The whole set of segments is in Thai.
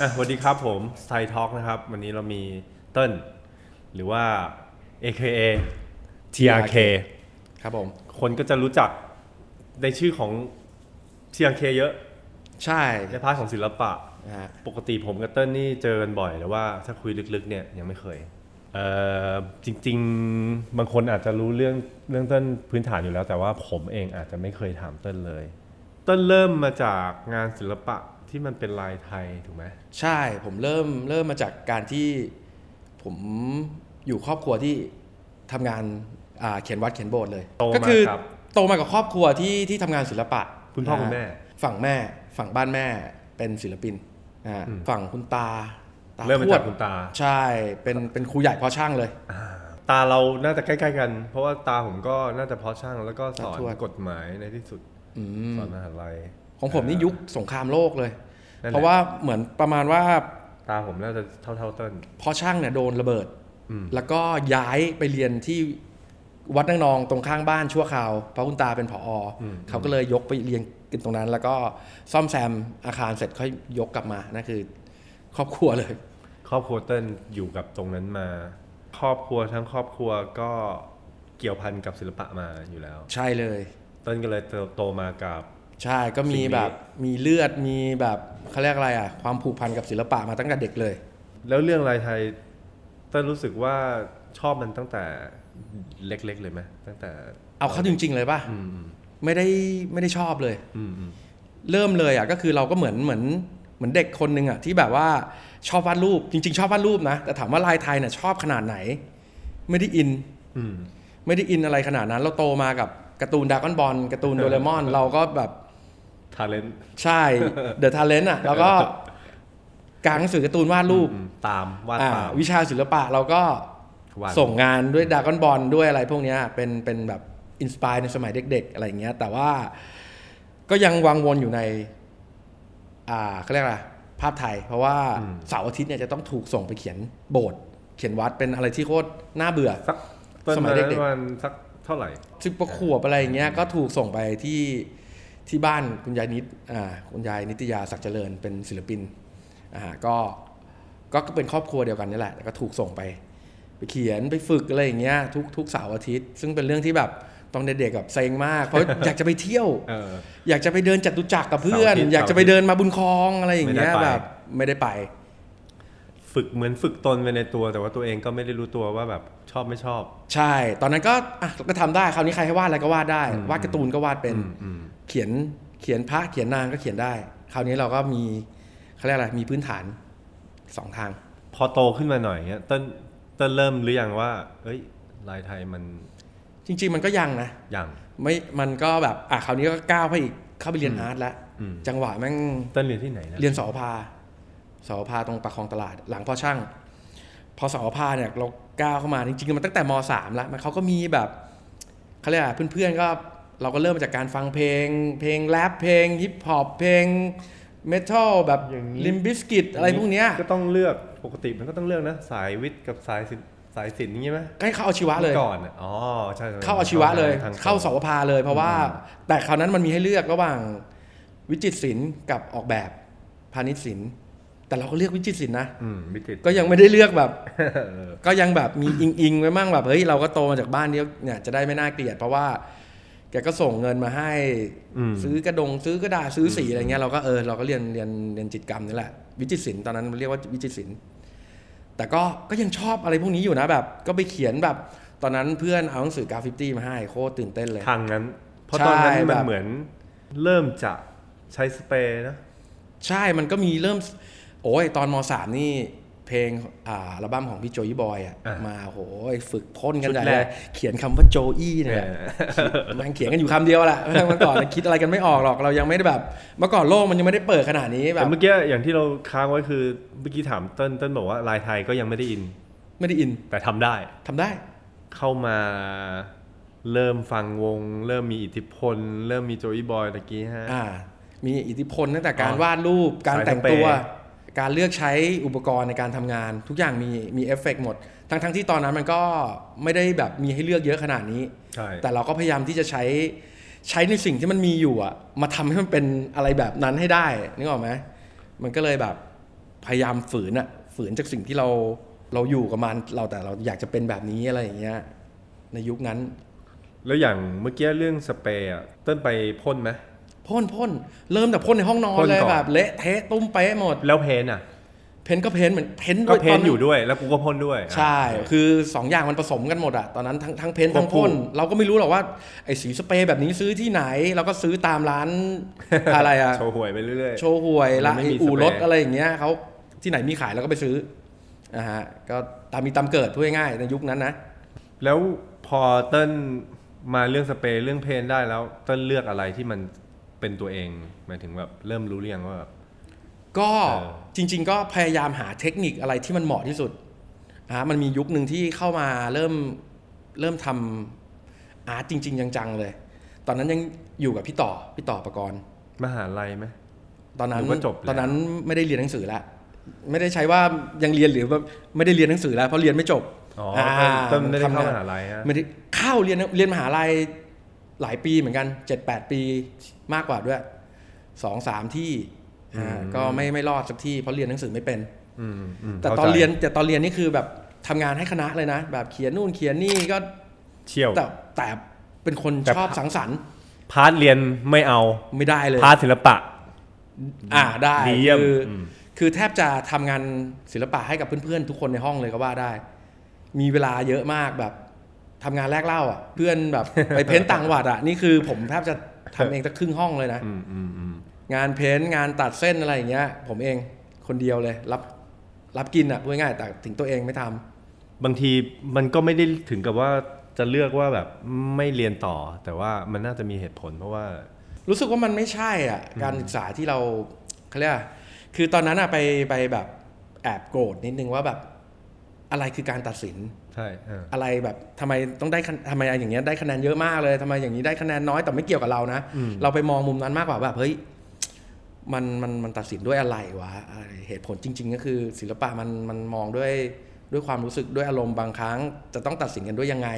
อะสวัสดีครับผม Psych Talk นะครับ วันนี้เรามีเติ้ลหรือว่า AKA TRK ครับผมคนก็จะรู้จักในชื่อของ TRK เยอะ ใช่ ใน part ของศิลปะนะฮะปกติผมกับเติ้ลนี่เจอกันบ่อยแต่ว่าถ้าคุยลึกๆเนี่ยยังไม่เคยเอ่อ จริง ๆ บางคนอาจจะรู้เรื่องเรื่องเติ้ลพื้นฐานอยู่แล้ว แต่ว่าผมเองอาจจะไม่เคยถามเติ้ลเลย เติ้ลเริ่มมาจากงานศิลปะที่มันเป็นลายไทยถูกไหมใช่ผมเริ่มเริ่มมาจากการที่ผมอยู่ครอบครัวที่ทำงานอ่าเขียนวัดเขียนโบสถ์เลยโตก็มาคือกับโตมากับครอบครัวที่ที่ทำงานศิลปะ คุณพ่อคุณแม่นะฮะฝั่งแม่ ฝั่งบ้านแม่เป็นศิลปินนะฮะอืมฝั่งคุณตาตา เริ่มมาทวจาดกคุณตา ใช่ เป็นเป็นครูใหญ่พ่อช่างเลย ตาเราน่าจะใกล้ๆกัน เพราะว่าตาผมก็น่าจะเพาะช่างแล้วก็สอนตาทวดกฎหมายในที่สุดอืมสอนมหาลัยของผมนี่ยุคสงครามโลกเลยนั่นแหละเพราะว่าเหมือนประมาณว่าตาผมน่าจะเท่าๆเติ้ลพ่อช่างเนี่ยโดนระเบิดอืมแล้วก็ย้ายไปเรียนที่วัดนางนองตรงข้างบ้านชั่วคราวเพราะคุณตาเป็นผอออืมเขาก็เลยยกไปเรียนกันตรงนั้น แล้วก็ซ่อมแซมอาคารเสร็จค่อยยกกลับมานั่นคือ ครอบครัวเลย ครอบครัวเติ้ลอยู่กับตรงนั้นมา ครอบครัวทั้งครอบครัวก็เกี่ยวพันกับศิลปะมาอยู่แล้ว ใช่เลย เติ้ลก็เลยเติบโตมากับ ใช่ก็มีสิ่งนี้แบบมีเลือดมีแบบเขาเรียกอะไรอะ ความผูกพันกับศิลปะมาตั้งแต่เด็กเลย แล้วเรื่องลายไทย เติ้ลรู้สึกว่าชอบมันตั้งแต่เล็กๆเลยไหมตั้งแต่ เอาเข้าจริง ๆ เลยป่ะอืมอืมไม่ได้ไม่ได้ชอบเลยอืมอืมเริ่มเลยอะก็คือเราก็เหมือนเหมือน เหมือนเด็กคนหนึ่งอะที่แบบว่าชอบวาดรูปจริง ๆ ชอบวาดรูปนะ แต่ถามว่าลายไทยเนี่ยชอบขนาดไหน ไม่ได้ in อืมไม่ได้ in อะไรขนาดนั้น เราโตมากับการ์ตูนดราก้อนบอลการ์ตูนโดราเอมอน เราก็แบบ Talent ใช่ The Talent อะแล้วก็กางหนังสือการ์ตูนวาดรูปตามวาดอ่าตามวิชาศิลปะเราก็วาดส่งงานด้วยดราก้อนบอลด้วยอะไรพวกเนี้ยเป็นเป็นแบบ inspire ในสมัยเด็ก ๆ อะไรอย่างเงี้ย แต่ว่าก็ยังวังวนอยู่ในอ่า เขาเรียกอะไรภาพไทย เพราะว่าเสาร์อาทิตย์เนี่ยจะต้องถูกส่งไปเขียนโบสถ์เขียนวัดเป็นอะไรที่โคตรน่าเบื่อสักเติ้ลสมัยตอนนั้นเด็กๆประมันสักเท่าไหร่สิบประขวบอะไรอย่างเงี้ยก็ถูกส่งไปที่ที่บ้านคุณยายนิดอ่าคุณยายนิตยาศักดิ์เจริญเป็นศิลปินอ่าก็ก็ก็เป็นครอบครัวเดียวกันนี่แหละแต่ก็ถูกส่งไป ไปเขียนไปฝึกอะไรอย่างเงี้ยทุกทุกเสาร์อาทิตย์ ซึ่งเป็นเรื่องที่แบบ ตอนเด็กๆกับเซ็งมากเพราะอยากจะไปเที่ยวเอออยากจะไปเดินจัตุจักรกับเพื่อนเสาร์อาทิตย์อยากจะไปเดินมาบุญคลองอะไรอย่างเงี้ยไม่ได้ไปแบบไม่ได้ไป ฝึกเหมือนฝึกตนไปในตัว แต่ว่าตัวเองก็ไม่ได้รู้ตัวว่าแบบชอบไม่ชอบ ใช่ ตอนนั้นก็อะก็ทำได้คราวนี้ใครให้วาดอะไรก็วาดได้ วาดการ์ตูนก็วาดเป็นอืมอืมเขียนเขียนพระเขียนนางก็เขียนได้ คราวนี้เราก็มีเขาเรียกอะไรมีพื้นฐานสองทาง พอโตขึ้นมาหน่อยเงี้ยเติ้ลเติ้ลเริ่มหรือยังว่า เอ้ยลายไทยมัน จริง ๆ มันก็ยังนะอย่างไม่มันก็แบบอะคราวนี้ก็ก้าวไปอีกเข้าไปเรียนอืม art แล้วอืมจังหวะแม่งเติ้ลเรียนที่ไหนนะเรียนเสาวภาเสาวภาตรงปากคลองตลาด หลังเพาะช่าง พอเสาวภาเนี่ยเราก้าวเข้ามาจริงๆมันตั้งแต่มสามแล้วมันเขาก็มีแบบเขาเรียกอะไรเพื่อนๆก็เราก็เริ่มมาจากการฟังเพลง เพลงแรปเพลงฮิปฮอปเพลง metal แบบอย่างนี้ Limp Bizkit อะไรพวกเนี้ยก็ต้องเลือกปกติมันก็ต้องเลือกนะ สายวิทย์กับสายศิลป์ สายศิลป์อย่างงี้ไหมก็ให้เข้าอาชีวะเลยก่อนอะอ๋อใช่ใช่เข้าอาชีวะเลยทงเข้าเสาวภาเลย เพราะว่า แต่คราวนั้นมันมีให้เลือกระหว่างวิจิตรศิลป์กับออกแบบพาณิชย์ศิลป์แต่เราก็เลือกวิจิตรศิลป์นะอืมวิจิตรก็ยังไม่ได้เลือกแบบเออก็ยังแบบมีอิงอิงๆไว้มั่งแบบเฮ้ยเราก็โตมาจากบ้านนี้เนี่ยจะได้ไม่น่าเกลียด เพราะว่า แกก็ส่งเงินมาให้อืมซื้อกระดง ซื้อกระดาษซื้อสีอะไรเงี้ยเราก็เออเราก็เรียนเรียนเรียนจิตรกรรมนี่แหละ วิจิตรศิลป์ตอนนั้นมันเรียกว่าวิจิตรศิลป์ แต่ก็ก็ยังชอบอะไรพวกนี้อยู่นะแบบ ก็ไปเขียนแบบ ตอนนั้นเพื่อนเอาหนังสือกราฟฟิตี้มาให้โคตรตื่นเต้นเลยทางนั้น เพราะตอนนั้นใช่มันแบบเหมือนเริ่มจะใช้สเปรย์นะ ใช่มันก็มีเริ่ม โอ้ยตอนมสามนี่ เพลงอ่าอัลบั้มของพี่โจอี้บอยอะอะมาโหยฝึกพ่นกันชุดใหญ่แรเลกยเขียนคำว่าโจอี้เนี่ยแหละมันเขียนกันอยู่คำเดียวแหละเมื่อก่อนคิดอะไรกันไม่ออกหรอกเรายังไม่ได้แบบ เมื่อก่อนโลกมันยังไม่ได้เปิดขนาดนี้แบแต่บเมื่อกี้อย่างที่เราค้างไว้คือเมื่อกี้ถามเติ้ลเติ้ลบอกว่าลายไทยก็ยังไม่ได้อิน ไม่ได้อิน แต่ทำได้ทำได้ เข้ามาเริ่มฟังวง เริ่มมีอิทธิพล เริ่มมีโจอีบอยตะกี้ฮะอ่ามีอิทธิพลตั้งแต่การอ๋อวาดรูปการสายแต่งตัวสเปรย์ การเลือกใช้อุปกรณ์ในการทำงาน ทุกอย่างมีมีเอฟเฟกต์หมด ทั้งทั้งที่ตอนนั้นมันก็ไม่ได้แบบมีให้เลือกเยอะขนาดนี้ใช่แต่เราก็พยายามที่จะใช้ใช้ในสิ่งที่มันมีอยู่อะมาทำให้มันเป็นอะไรแบบนั้นให้ได้นึกออกไหมมันก็เลยแบบพยายามฝืนอะฝืนจากสิ่งที่เราเราอยู่กับมันเราแต่เราอยากจะเป็นแบบนี้อะไรอย่างเงี้ยในยุคนั้น แล้วอย่างเมื่อกี้เรื่องสเปรย์อะเติ้ลไปพ่นไหม พ่นพ่นเริ่มแต่พ่นในห้องนอนพ่นเลยก่อนแบบเละเทะตุ้มเป๊ะหมด แล้วเพนอะ เพ้นก็เพ้นเหมือนเพ้นก็ด้วยเพตนอยู่ด้วย แล้วกูก็พ่นด้วย ใช่ คือสองอย่างมันผสมกันหมดอะตอนนั้นทั้งทั้งเพ้นควบทั้งคู่พ่นเราก็ไม่รู้หรอกว่าไอ้สีสเปรย์แบบนี้ซื้อที่ไหน เราก็ซื้อตามร้าน อะไรอะ โชว์หวยไปเรื่อย โชว์หวยละมันไม่มีไอ้อู่รถสเปรย์ อะไรอย่างเงี้ยเขาที่ไหนมีขายเราก็ไปซื้อนะฮะก็ตามมีตามเกิดพูดง่ายๆในยุคนั้นนะ ๆ แล้วพอเต้นมาเรื่องสเปรย์เรื่องเพนได้แล้ว เต้นเลือกอะไรที่มัน เป็นตัวเองหมายถึงแบบเริ่มรู้เรียงว่าแบบก็เออจริง ๆ ก็พยายามหาเทคนิคอะไรที่มันเหมาะที่สุดนะฮะมันมียุคหนึ่งที่เข้ามาเริ่มเริ่มทำอาร์ตจริง ๆ จังๆเลย ตอนนั้นยังอยู่กับพี่ต่อพี่ต่อประกรณ์มหาลัยไหมตอนนั้นหรือว่าจบแล้วตอนนั้นไม่ได้เรียนหนังสือแล้วไม่ได้ใช้ว่ายังเรียนหรือว่าไม่ได้เรียนหนังสือแล้วเพราะเรียนไม่จบอ๋ออาเต้นไม่ได้เข้ามหาลัยฮะไม่ได้เข้าเรียนเรียนมหาลัย หลายปีเหมือนกันเจ็ดแปดปีมากกว่าด้วยสองสามที่อ่าก็ไม่ไม่รอดสักที่เพราะเรียนหนังสือไม่เป็นอืมมแต่ข้าตอนใจเรียนแต่ตอนเรียนนี่คือแบบทำงานให้คณะเลยนะ แบบเขียนนู่นเขียนนี่ก็เชี่ยวแต่แต่เป็นคนแต่ชอบสังสรรค์ part เรียนไม่เอาไม่ได้เลย part ศิลปะ อ่าได้ดีเยี่ยมคือมคือแทบจะทำงานศิลปะให้กับเพื่อนๆ ทุกคนในห้องเลยก็ว่าได้ มีเวลาเยอะมากแบบ ทำงานแลกเหล่าอะ เพื่อนแบบไปเพ้นท์ต่างจังหวัดอะนี่คือผมแทบจะทำเองสักครึ่งห้องเลยนะอืมอืมอืมงานเพ้นท์งานตัดเส้นอะไรอย่างเงี้ย ผมเองคนเดียวเลย รับรับกินอะพูดง่ายๆแต่ถึงตัวเองไม่ทำบางทีมันก็ไม่ได้ถึงกับว่าจะเลือกว่าแบบไม่เรียนต่อ แต่ว่ามันน่าจะมีเหตุผลเพราะว่า รู้สึกว่ามันไม่ใช่อะการศึกษาที่เราเขาเรียกว่าคือตอนนั้นอะไปไปแบบแอบโกรธนิดนึงว่าแบบอะไรคือการตัดสิน ใช่เอออะไรแบบทำไมต้องได้คะทำไมอย่างเงี้ยได้คะแนนเยอะมากเลยทำไมอย่างนี้ได้คะแนนน้อยแต่ไม่เกี่ยวกับเรานะ เราไปมองมุมนั้นมากกว่าแบบเฮ้ยมันมันมันตัดสินด้วยอะไรวะอะไรเหตุผลจริง ๆ ก็คือ ศิลปะมันมันมองด้วยด้วยความรู้สึกด้วยอารมณ์บางครั้ง จะต้องตัดสินกันด้วยยังไง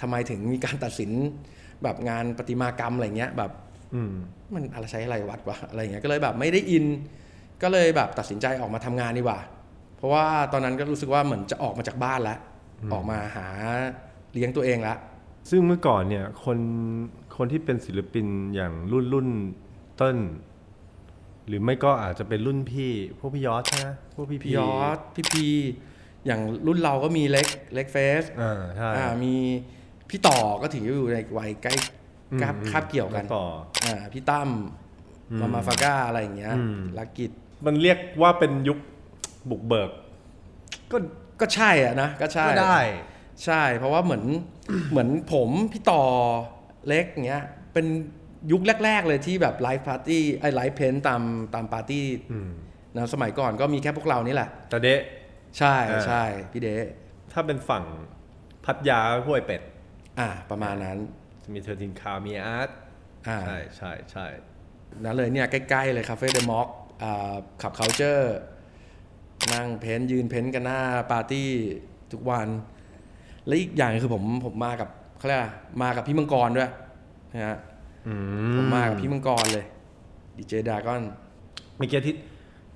ทำไมถึงมีการตัดสินแบบงานประติมากรรมอะไรเงี้ยแบบอืมมันอะไรใช้อะไรวัดวะอะไรอย่างเงี้ยก็เลยแบบไม่ได้อิน ก็เลยแบบตัดสินใจออกมาทำงานดีกว่า เพราะว่าตอนนั้นก็รู้สึกว่าเหมือนจะออกมาจากบ้านแล้ว ออกมาหาเลี้ยงตัวเองแล้วซึ่งเมื่อก่อนเนี่ยคนคนที่เป็นศิลปินอย่างรุ่นรุ่นเต้น หรือไม่ก็อาจจะเป็นรุ่นพี่ พวกพี่ยอดใช่ไหมพวกพี่พี่ยอดพี่พีอย่างรุ่นเราก็มีเล็กเล็กเฟสอ่าใช่อ่ามีพี่ต่อก็ถืออยู่ในวัยใกล้อืมคาบอืมคาบเกี่ยวกันต่ออ่าพี่ตั้ม Mamafaka อะไรอย่างเงี้ยอืม Rukkit มันเรียกว่าเป็นยุคบุกเบิก ก็ ก็ใช่อะนะก็ใช่ก็ได้ ใช่ เพราะว่าเหมือนเหมือนผมพี่ต่อเล็กเงี้ยเป็นยุคแรก ๆ เลยที่แบบไลฟ์ปาร์ตี้ไอ live paint ตามตามปาร์ตี้อืมนะสมัยก่อนก็มีแค่พวกเรานี่แหละแต่เดะใช่อ่าใช่พี่เดะถ้าเป็นฝั่งพัทยาห้วยเป็ด อ่า ประมาณนั้นจะมีเทอร์ตินคาวมีอาร์ตอ่าใช่ใช่ใช่นั่นเลยเนี่ย ใกล้ ๆ เลยคาเฟ่เดอะม็อกอ่าขับเคาเจอร์ นั่งเพ้นท์ยืนเพ้นท์กันหน้าปาร์ตี้ทุกวัน และอีกอย่างคือผมผมมากับเขาเรียกอะมากับพี่มังกรด้วยนะฮะผมมากับพี่มังกรเลยดีเจดากอนเมื่อกี้ที่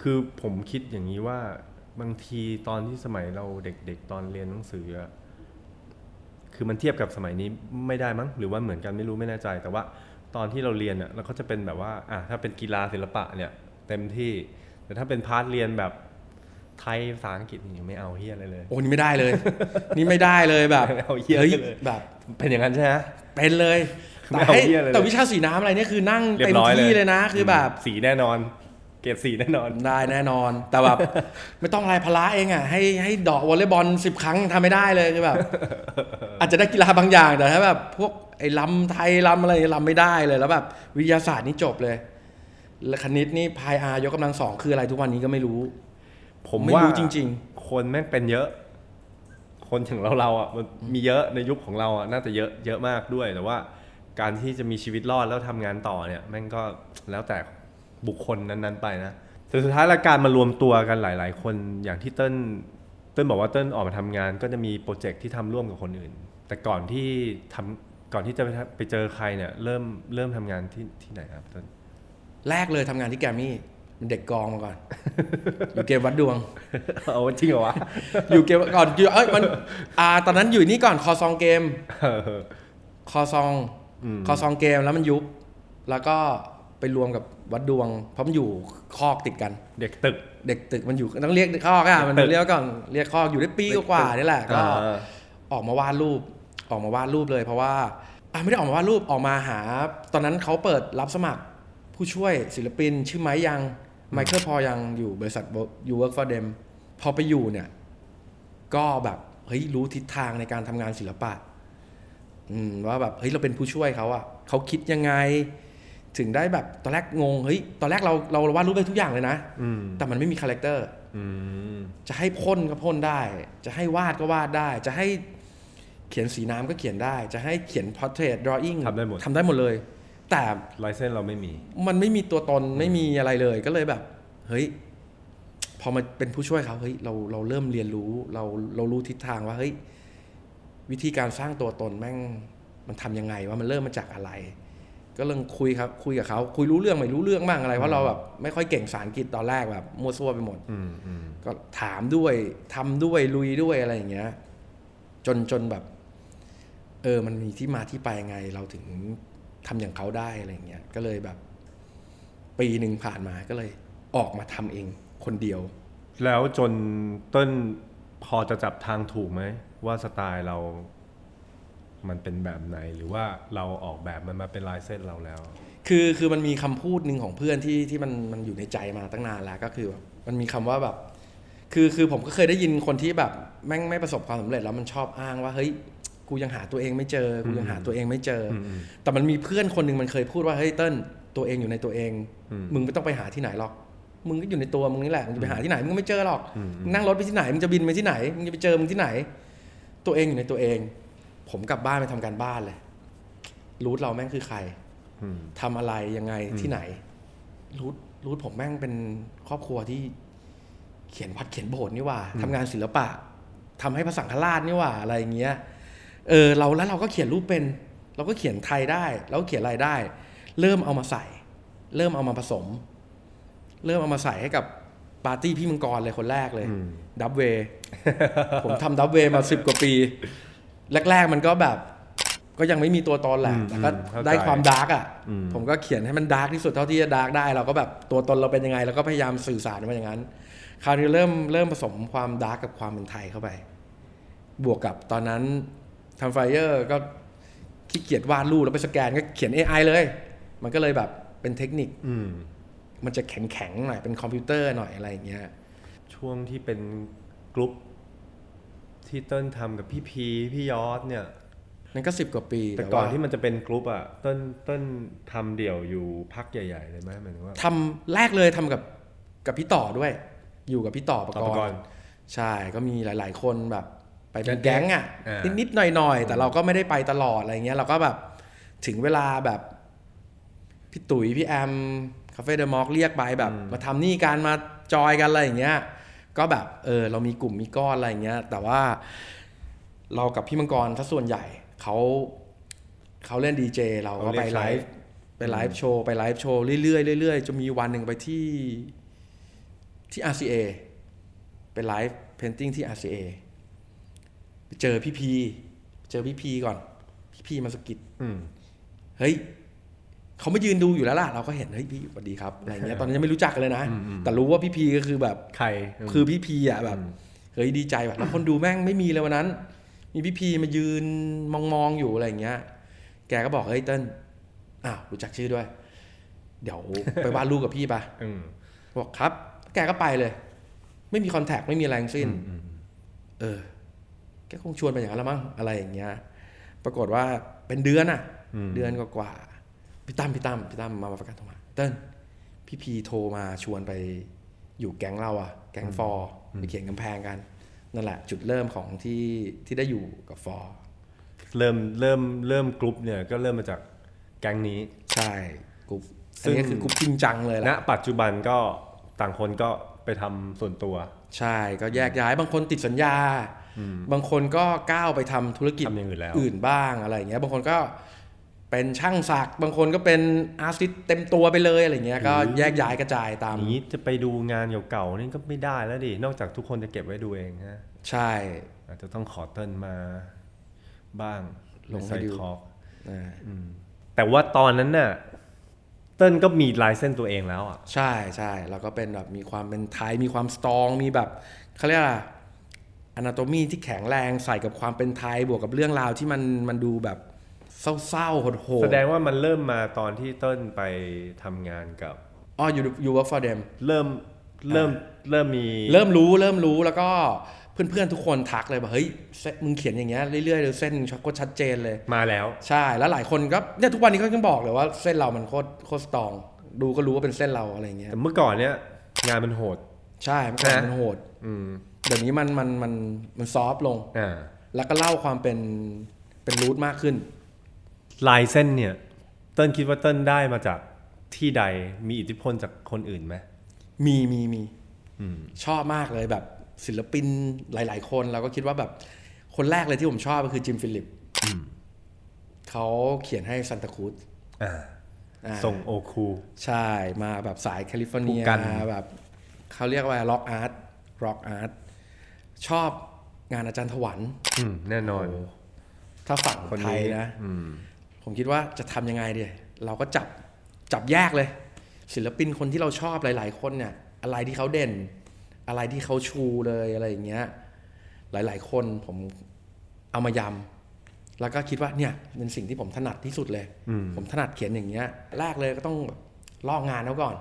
คือผมคิดอย่างนี้ว่าบางทีตอนที่สมัยเราเด็กๆตอนเรียนหนังสือคือมันเทียบกับสมัยนี้ไม่ได้มั้งหรือว่าเหมือนกันไม่รู้ไม่แน่ใจ แต่ว่าตอนที่เราเรียนอะเราก็จะเป็นแบบว่าอะถ้าเป็นกีฬาศิลปะเนี่ย เต็มที่ แต่ถ้าเป็นพาร์ทเรียนแบบ ไทยภาษาอังกฤษนี่ไม่เอาเฮียอะไรเลย โอ้นี่ไม่ได้เลย นี่ไม่ได้เลยแบบไม่เอาเหี้ยฮ้เลยแบบเป็นอย่างนั้นใช่ไหมเป็นเลยไม่แต่เอาให้เหี้ยเลยแต่วิชาสีน้ำอะไรเนี่ยคือนั่งเรียเต็บมร้อยเลยที่เลยนะ คือแบบสีแน่นอน เกรดสีแน่นอนได้แน่นอน แต่แบบไม่ต้องอะไรพละเองอะให้ให้เดอกวอลเลย์บอลสิบครั้งทำไม่ได้เลยคือแบบอาจจะได้กีฬาบางอย่างแต่ถ้าแบบพวกไอ้ลำไทยลำอะไรลำไม่ได้เลยแล้วแบบวิทยาศาสตร์นี่จบเลยแล้วคณิตนี่พายอายกกำลังสองคืออะไรทุกวันนี้ก็ไม่รู้ ผมไม่ว่ารู้จริงคนแม่งเป็นเยอะ คนถึงเราเราๆอะมันมีเยอะในยุคของเราอะน่าจะเยอะเยอะมากด้วยแต่ว่า การที่จะมีชีวิตรอดแล้วทำงานต่อเนี่ยแม่งก็แล้วแต่บุคคลนั้นๆไปนะแต่สุดท้ายแล้วการมารวมตัวกันหลาย ๆ คนอย่างที่เติ้ลเติ้ลบอกว่าเติ้ลออกมาทำงาน ก็จะมีโปรเจกต์ที่ทำร่วมกับคนอื่น แต่ก่อนที่ทำก่อนที่จะไปทำไปเจอใครเนี่ยเริ่มเริ่มทำงานที่ที่ไหนครับต้นแรกเลยทำงานที่แกรมมี่ เป็นเด็กกองมาก่อน อยู่เกมวัดดวงเอาจริงเหรอวะ อยู่เกมก่อนอยู่เอ้ยมันอ่าตอนนั้นอยู่นี่ก่อนคอซองเกมเออคอซองอืมคอซองเกมแล้วมันยุบ แล้วก็ไปรวมกับวัดดวง เพราะมันอยู่คอกติดกัน เด็กตึก เด็กตึกมันอยู่ต้องเรียกคอกอะมันตึกเรียกก่อนเรียกคอกอยู่ได้ปีกว่าๆนี่แหละก็อ่าออกมาวาดรูปออกมาวาดรูปเลยเพราะว่าอะไม่ได้ออกมาวาดรูปออกมาหา ตอนนั้นเขาเปิดรับสมัครผู้ช่วยศิลปินชื่อไมค์ ยัง Michael Paul Young อยู่บริษัท you work for them พอไปอยู่เนี่ย ก็แบบเฮ้ยรู้ทิศทางในการทำงานศิลปะอืมว่าแบบเฮ้ยเราเป็นผู้ช่วยเขาอะเขาคิดยังไง ถึงได้แบบตอนแรกงงเฮ้ยตอนแรกเราเราวาดรูปได้ทุกอย่างเลยนะอืมแต่มันไม่มี character อืมจะให้พ่นก็พ่นได้ จะให้วาดก็วาดได้ จะให้เขียนสีน้ำก็เขียนได้ จะให้เขียน portrait drawing ทำได้หมดทำได้หมดเลย แต่ลายเส้นเราไม่มี มันไม่มีตัวตนไม่มีอะไรเลยก็เลยแบบ เฮ้ย พอมาเป็นผู้ช่วยเขาเฮ้ยเราเราเริ่มเรียนรู้เราเรารู้ทิศทางว่าเฮ้ยวิธีการสร้างตัวตนแม่งมันทำยังไงว่ามันเริ่มมาจากอะไร ก็เริ่มคุยครับคุยกับเขาคุยรู้เรื่องไม่รู้เรื่องบ้างอะไรเพราะเราแบบไม่ค่อยเก่งภาษาอังกฤษตอนแรกแบบมั่วซั่วไปหมดอืมอืมก็ถามด้วยทำด้วยลุยด้วยอะไรอย่างเงี้ย จนจนแบบ เออ มันมีที่มาที่ไปยังไง เราถึง ทำอย่างเขาได้อะไรอย่างเงี้ยก็เลยแบบ ปีหนึ่งผ่านมาก็เลยออกมาทำเองคนเดียว แล้วจนต้นพอจะจับทางถูกไหม ว่าสไตล์เรา มันเป็นแบบไหนหรือว่าเราออกแบบมันมาเป็นลายเส้นเราแล้ว คือคือมันมีคำพูดหนึ่งของเพื่อนที่ที่มันมันอยู่ในใจมาตั้งนานแล้วก็คือแบบมันมีคำว่าแบบ คือคือผมก็เคยได้ยินคนที่แบบแม่งไม่ประสบความสำเร็จแล้วมันชอบอ้างว่าเฮ้ย กูยังหาตัวเองไม่เจอ กูยังหาตัวเองไม่เจออมอืมแต่มันมีเพื่อนคนหนึ่งมันเคยพูดว่าเฮ้ยเติ้ลตัวเองอยู่ในตัวเองอืมมึงไม่ต้องไปหาที่ไหนหรอก มึงก็อยู่ในตัวมึงนี่แหละ มึงจะไปหาที่ไหนมึงก็ไม่เจอหรอกอืมมึงนั่งรถไปที่ไหน มึงจะบินไปที่ไหน มึงจะไปเจอมึงที่ไหน ตัวเองอยู่ในตัวเอง ผมกลับบ้านไปทำการบ้านเลย รูทเราแม่งคือใครอืมทำอะไรยังไงที่ไหน รูทรูทผมแม่งเป็นครอบครัวที่เขียนวัดเขียนโบสถ์นี่หว่าทำงานศิลปะทำให้พระสังฆราชนี่หว่าอะไรอย่างเงี้ย เออเราแล้วเราก็เขียนรูปเป็น เราก็เขียนไทยได้เราก็เขียนอะไรได้ เริ่มเอามาใส่ เริ่มเอามาผสม เริ่มเอามาใส่ให้กับปาร์ตี้พี่มังกรเลยคนแรกเลยอืม Dubway ผมทำ Dubway มาสิบกว่าปี แรก ๆ มันก็แบบ ก็ยังไม่มีตัวตนแหละอืมแต่ก็อืมเข้าใจได้ความ dark อะอืมผมก็เขียนให้มัน dark ที่สุดเท่าที่จะ dark ได้ เราก็แบบตัวตนเราเป็นยังไงเราก็พยายามสื่อสารมาอย่างนั้น คราวนี้เริ่มเริ่มผสมความ dark กับความเป็นไทยเข้าไป บวกกับตอนนั้น ทำ flyer ก็ขี้เกียจวาดรูปแล้วไปสแกนก็เขียน AI เลย มันก็เลยแบบเป็นเทคนิคอืมมันจะแข็งแข็งๆหน่อยเป็นคอมพิวเตอร์หน่อยอะไรอย่างเงี้ยช่วงที่เป็นกรุ๊ปที่เต้นทำกับพี่พีพี่ยอดเนี่ยนั่นก็สิบกว่าปี แต่ก่อนว่าที่มันจะเป็นกรุ๊ปอะเต้นเต้นทำเดี่ยวอยู่พักใหญ่ ๆ เลยไหมหมายถึงว่าทำแรกเลยทำกับกับพี่ต่อด้วย อยู่กับพี่ต่อประต่อกประกรรณ์ใช่ก็มีหลาย ๆ คนแบบ ไปเป็นแก๊แก๊งงอะอ่านิดๆหน่อยๆ แต่เราก็ไม่ได้ไปตลอดอะไรเงี้ยเราก็แบบถึงเวลาแบบพี่ตุ๋ยพี่แอมคาเฟ่เดอะมอลเรียกไปแบบ มาทำนี่การมาจอยกันอะไรอย่างเงี้ยก็แบบเออเรามีกลุ่มมีก้อนอะไรอย่างเงี้ย แต่ว่าเรากับพี่มังกรถ้าส่วนใหญ่เขาเขาเล่นดีเจเราก็ไปไลฟ์ไป live show ไป live show เรื่อยๆเรื่อยๆจนมีวันหนึ่งไปที่ที่ RCA ไป live painting ที่ RCA ไปเจอพี่พี เจอพี่พีก่อน พี่พีมาสะกิดอืมเฮ้ยเขามายืนดูอยู่แล้วล่ะ เราก็เห็นเฮ้ยพี่สวัสดีครับอะไรเงี้ยตอนนั้นยังไม่รู้จักกันเลยนะอืมอืมแต่รู้ว่าพี่พีก็คือแบบใครคือพี่พีอะแบบอืมเฮ้ยดีใจแบบแล้วคนดูแม่งไม่มีเลยวันนั้น มีพี่พีมายืนมองมองๆอยู่อะไรอย่างเงี้ย แกก็บอกเฮ้ยเติ้ลอ้าวรู้จักชื่อด้วย เดี๋ยวไปวาดรูปกับพี่ปะอืมบอกครับ แกก็ไปเลย ไม่มีคอนแทคไม่มีอะไรทั้งสิ้นอืมเออ แกคงชวนไปอย่างนั้นละมั้งอะไรอย่างเงี้ย ปรากฏว่าเป็นเดือนอะอืมเดือนกว่าๆพี่ตั้มพี่ตั้มพี่ตั้มมาประกันโทรมาเติ้ลพี่พีโทรมาชวนไปอยู่แก๊งเราอะแก๊งฟอร์ไปเขียนกำแพงกันนั่นแหละ จุดเริ่มของที่ที่ได้อยู่กับฟอร์เริ่มเริ่มเริ่มกรุ๊ปเนี่ยก็เริ่มมาจากแก๊งนี้ใช่กรุ๊ปซึ่อันนี้คือกรุ๊ปจริงจังเลยแหละ ณ ปัจจุบันก็ต่างคนก็ไปทำส่วนตัว ใช่ก็แยกย้ายบางคนติดสัญญา บางคนก็ก้าวไปทำธุรกิจทำอย่างอื่นแล้วอื่นบ้างอะไรอย่างเงี้ย บางคนก็เป็นช่างศักดิ์บางคนก็เป็นอาร์ติสต์เต็มตัวไปเลยอะไรเงี้ยก็แยกย้ายกระจายตามอย่างนี้จะไปดูงานเก่าๆนี่ก็ไม่ได้แล้วดินอกจากทุกคนจะเก็บไว้ดูเองฮะใช่อาจจะต้องขอเติ้ลมาบ้างลงให้ใส่ดูทอล์กอ่าแต่ว่าตอนนั้นน่ะเติ้ลก็มีลายเส้นตัวเองแล้วอะใช่ใช่แล้วก็เป็นแบบมีความเป็นไทยมีความสตรองมีแบบเขาเรียกอะไร อนาโตมีที่แข็งแรงใส่กับความเป็นไทยบวกกับเรื่องราวที่มันมันดูแบบเศร้าๆโหดแสดงว่ามันเริ่มมาตอนที่เติ้ลไปทำงานกับๆอ๋อ you you work for them เริ่มเริ่มเริ่มมีเริ่มรู้เริ่มรู้แล้วก็เพื่อนๆทุกคนทักเลยบอกเฮ้ยเส้นมึงเขียนอย่างเงี้ยเรื่อยๆเลยเส้นโคตรชัดเจนเลยมาแล้ว ใช่แล้วหลายคนก็เนี่ยทุกวันนี้ก็ยังบอกเลยว่าเส้นเรามันโคตรโคตรสตรอง ดูก็รู้ว่าเป็นเส้นเราอะไรเงี้ยแต่เมื่อก่อนเนี้ยงานมันโหด ใช่เมื่อก่อนนะมันโหด อืม เดี๋ยวนี้มันมันมันมัน soft ลงอ่าแล้วก็เล่าความเป็นเป็น root มากขึ้น ลายเส้นเนี่ย เติ้ลคิดว่าเติ้ลได้มาจากที่ใดมีอิทธิพลจากคนอื่นไหมมีมีมีอืมชอบมากเลยแบบศิลปินหลาย ๆ คนเราก็คิดว่าแบบคนแรกเลยที่ผมชอบก็คือ Jim Phillips เขาเขียนให้ Santa Cruz อ่าอ่าส่งโอคูใช่มาแบบสายแคลิฟอร์เนียพู่กันแบบเขาเรียกว่า rock art rock art ชอบงานอาจารย์ถวัลย์อืมแน่นอน ถ้าฝั่งคนไทยเนี่ยนะอืมผมคิดว่าจะทำยังไงดีเราก็จับจับแยกเลย ศิลปินคนที่เราชอบหลาย ๆ คนเนี่ย อะไรที่เขาเด่น อะไรที่เขาชูเลยอะไรอย่างเงี้ย หลาย ๆ คนผมเอามายำแล้วก็คิดว่าเนี่ยเป็นสิ่งที่ผมถนัดที่สุดเลยอืมผมถนัดเขียนอย่างเงี้ยแรกเลยก็ต้องลอกงานเขาก่อน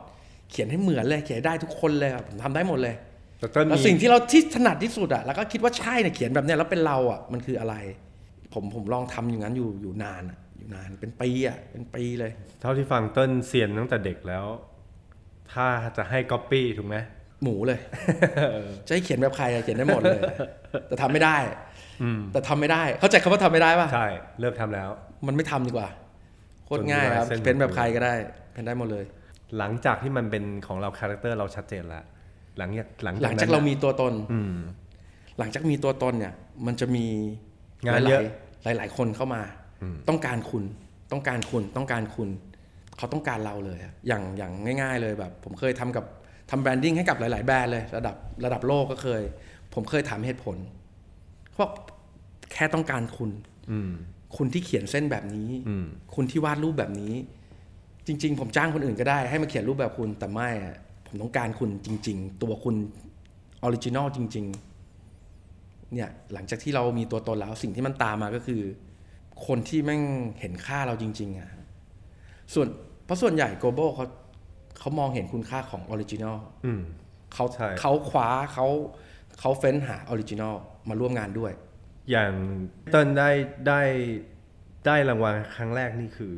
เขียนให้เหมือนเลย เขียนให้ได้ทุกคนเลยครับผมทำได้หมดเลย แต่เติ้ลแล้วมีสิ่งที่เราที่ถนัดที่สุดอะแล้วก็คิดว่าใช่เนี่ยเขียนแบบเนี้ยแล้วเป็นเราอะมันคืออะไร ผมผมลองทำอย่างนั้นอยู่อยู่นานอะอยู่นานเป็นปีอะเป็นปีเลย เท่าที่ฟังเติ้ลเซียนตั้งแต่เด็กแล้ว ถ้าจะให้ก๊อปปี้ถูกไหมหมูเลยจะให้เขียนแบบใครอะเขียนได้หมดเลย แต่ทำไม่ได้อืมแต่ทำไม่ได้ เข้าใจคำว่าทำไม่ได้ป่ะใช่เลิกทำแล้ว มันไม่ทำดีกว่าโคตรง่ายครับจนมีลายเส้นเป็นแบบใครก็ได้เป็นได้หมดเลย หลังจากที่มันเป็นของเรา character เราชัดเจนแล้ว หลังจากหลังหลังจากนั้นเรามีตัวตนอืมหลังจากมีตัวตนเนี่ย มันจะมีงานเยอะหลายๆหลายๆคนเข้ามาอืมต้องการคุณ ต้องการคุณต้องการคุณ เขาต้องการเราเลยอะอย่างอย่างง่าย ๆ เลยแบบ ผมเคยทำกับทำ branding ให้กับหลาย ๆ แบรนด์เลยระดับระดับโลกก็เคย ผมเคยถามเหตุผลเขาบอกแค่ต้องการคุณอืมคุณที่เขียนเส้นแบบนี้อืมคุณที่วาดรูปแบบนี้ จริง ๆ ผมจ้างคนอื่นก็ได้ให้มาเขียนรูปแบบคุณแต่ไม่อะ ผมต้องการคุณจริง ๆ ตัวคุณ original จริง ๆ เนี่ยหลังจากที่เรามีตัวตนแล้วสิ่งที่มันตามมาก็คือ คนที่แม่งเห็นค่าเราจริง ๆอะส่วนเพราะส่วนใหญ่ global เขาเขามองเห็นคุณค่าของ original อืมเขาใช่เขาคว้าเขาเขาเฟ้นหา original มาร่วมงานด้วย อย่างเติ้ลได้ได้ได้รางวัลครั้งแรกนี่คือ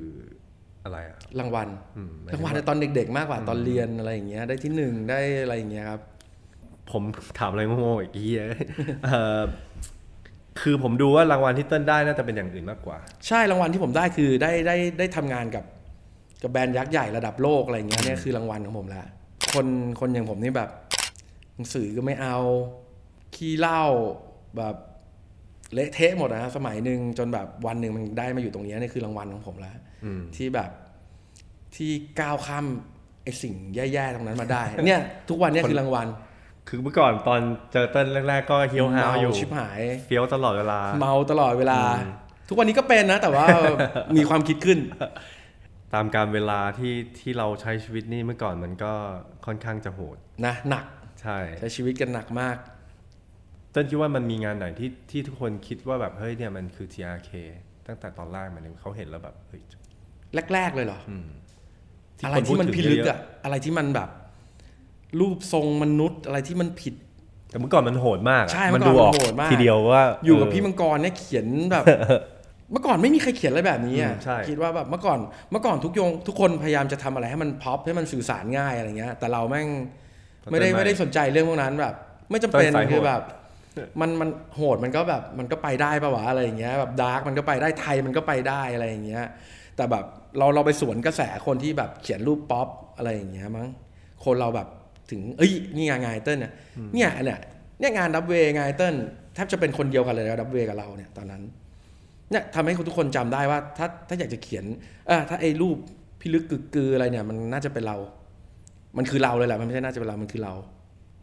อะไรอะรางวัลอืมรางวัลในตอนเด็กๆ มากกว่าตอนเรียนอะไรอย่างเงี้ยได้ที่หนึ่งได้อะไรอย่างเงี้ยครับ ผมถามอะไรโง่ๆอีกทียเอ่อคือผมดูว่ารางวัลที่เติ้ลได้น่าจะเป็นอย่างอื่นมากกว่า ใช่รางวัลที่ผมได้คือได้ได้ได้ทำงานกับกับแบรนด์ยักษ์ใหญ่ระดับโลกอะไรอย่างเงี้ยเนี่ยคือรางวัลของผมละคนคนอย่างผมนี่แบบหนังสือก็ไม่เอาขี้เหล้าแบบเละเทะหมดนะสมัยหนึ่งจนแบบวันหนึ่งมันได้มาอยู่ตรงเนี้ยนี่คือรางวัลของผมแล้วอืม ที่แบบที่ก้าวข้ามไอ้สิ่งแย่ๆตรงนั้นมาได้ เนี่ย ทุกวันเนี่ยคือรางวัล คือเมื่อก่อนตอนเจอเติ้ลแรกๆ ก็เฮี้ยวหาวอยู่ชิบหายเฟี้ยวตลอดเวลา เมาตลอดเวลา ทุกวันนี้ก็เป็นนะ แต่ว่ามีความคิดขึ้น ตามการเวลาที่ที่เราใช้ชีวิตนี่เมื่อก่อนมันก็ค่อนข้างจะโหดนะหนักใช่ใช้ชีวิตกันหนักมากเติ้ลคิดว่ามันมีงานไหนที่ที่ทุกคนคิดว่าแบบเฮ้ยเนี่ยมันคือ TRK ตั้งแต่ตอนแรกมันเขาเห็นแล้วแบบเฮ้ย แรก ๆ เลยเหรออืมอะไรที่มันคพูดพิถึงลึกเยอะอะไรที่มันแบบ รูปทรงมนุษย์ อะไรที่มันผิด แต่เมื่อก่อนมันโหดมากอะใช่มันเมื่ดูอก่ออนอกมันโหดมากทีเดียวว่า อยู่กับเพี่มังกรเนี่ยเขียนแบบเมื่อก่อนไม่มีใครเขียนอะไรแบบนี้อะอืมใช่คิดว่าแบบเมื่อก่อนเมื่อก่อนทุกโยงทุกคนพยายามจะทำอะไรให้มันป๊อปให้มันสื่อสารง่ายอะไรเงี้ย แต่เราแม่งไม่ได้ไม่ได้สนใจเรื่องพวกนั้นแบบ ไม่จำเป็นต้นสายโหดคือแบบ มันมันโหดมันก็แบบมันก็ไปได้ปะวะอะไรอย่างเงี้ยแบบ dark มันก็ไปได้ไทยมันก็ไปได้อะไรอย่างเงี้ย แต่แบบเราเราไปสวนกระแสคนที่แบบเขียนรูปป๊อปอะไรอย่างเงี้ยมั้งคนเราแบบถึงเอ้ยนี่ไงานไงเติ้ลเนี่ยเนี่ยเนี่ยเนี่ยงานดับเวย์ไงเติ้ลแทบจะเป็นคนเดียวกันเลยนะดับเวกับเราเนี่ยตอนนั้นเนี่ยทำให้ทุกคนจำได้ว่า ถ้าถ้าอยากจะเขียนเออถ้าไอ้รูปพิลึกกึกกืออะไรเนี่ย มันน่าจะเป็นเรา มันคือเราเลยแหละมันไม่ใช่น่าจะเป็นเรา มันคือเรา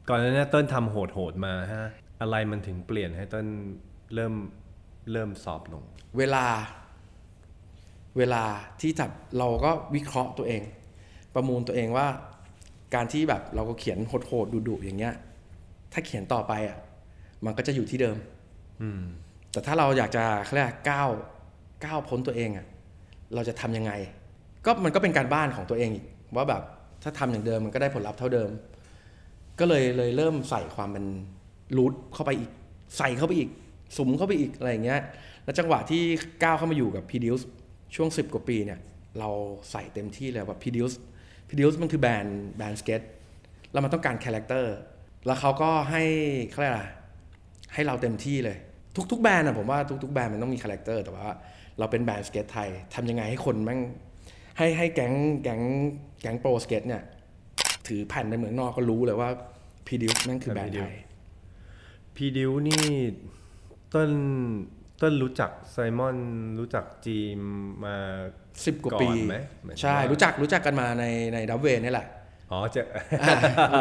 ก่อนหน้านี้เต้นทำโหดๆมาฮะอะไรมันถึงเปลี่ยนให้เต้นเริ่มเริ่มสอบลง เวลา เวลาที่จับเราก็วิเคราะห์ตัวเอง ประมูลตัวเองว่า การที่แบบเราก็เขียนโหดๆดุๆอย่างเงี้ย ถ้าเขียนต่อไปอะ มันก็จะอยู่ที่เดิม อืม แต่ถ้าเราอยากจะเขาเรียกก้าวก้าวพ้นตัวเองอะ เราจะทำยังไง ก็มันก็เป็นการบ้านของตัวเองอีกว่าแบบถ้าทำอย่างเดิมมันก็ได้ผลลัพธ์เท่าเดิม ก็เลยเลยเริ่มใส่ความเป็นรูทเข้าไปอีก ใส่เข้าไปอีกสุมเข้าไปอีกอะไรอย่างเงี้ย แล้วจังหวะที่ก้าวเข้ามาอยู่กับ p d u c e ช่วง 10 กว่าปีเนี่ยเราใส่เต็มที่เลยว่า p d u c e p d u c e มันคือแบรนด์แบรนด์สเก็ตแล้วมันต้องการ character แล้วเขาก็ให้เขาเรียกอะไรให้เราเต็มที่เลย ทุกๆแบรนด์อะผมว่าทุกๆแบรนด์มันต้องมี character แต่ว่าเราเป็นแบรนด์สเก็ตไทยทำยังไงให้คนแม่งให้ให้แก๊งแก๊งแก๊งโปรสเก็ตเนี่ยถือแผ่นในเมืองนอกก็รู้เลยว่า p d u c e นั่นคือแบรนด์ไทย Preduce นี่ต้น ต้นรู้จักไซมอนรู้จักจีมาสิบกว่าก่อนปีไหมหมายถึงใช่ว่ารู้จักรู้จักกันมาในในดับเวนี่แหละอ๋อเจะอะ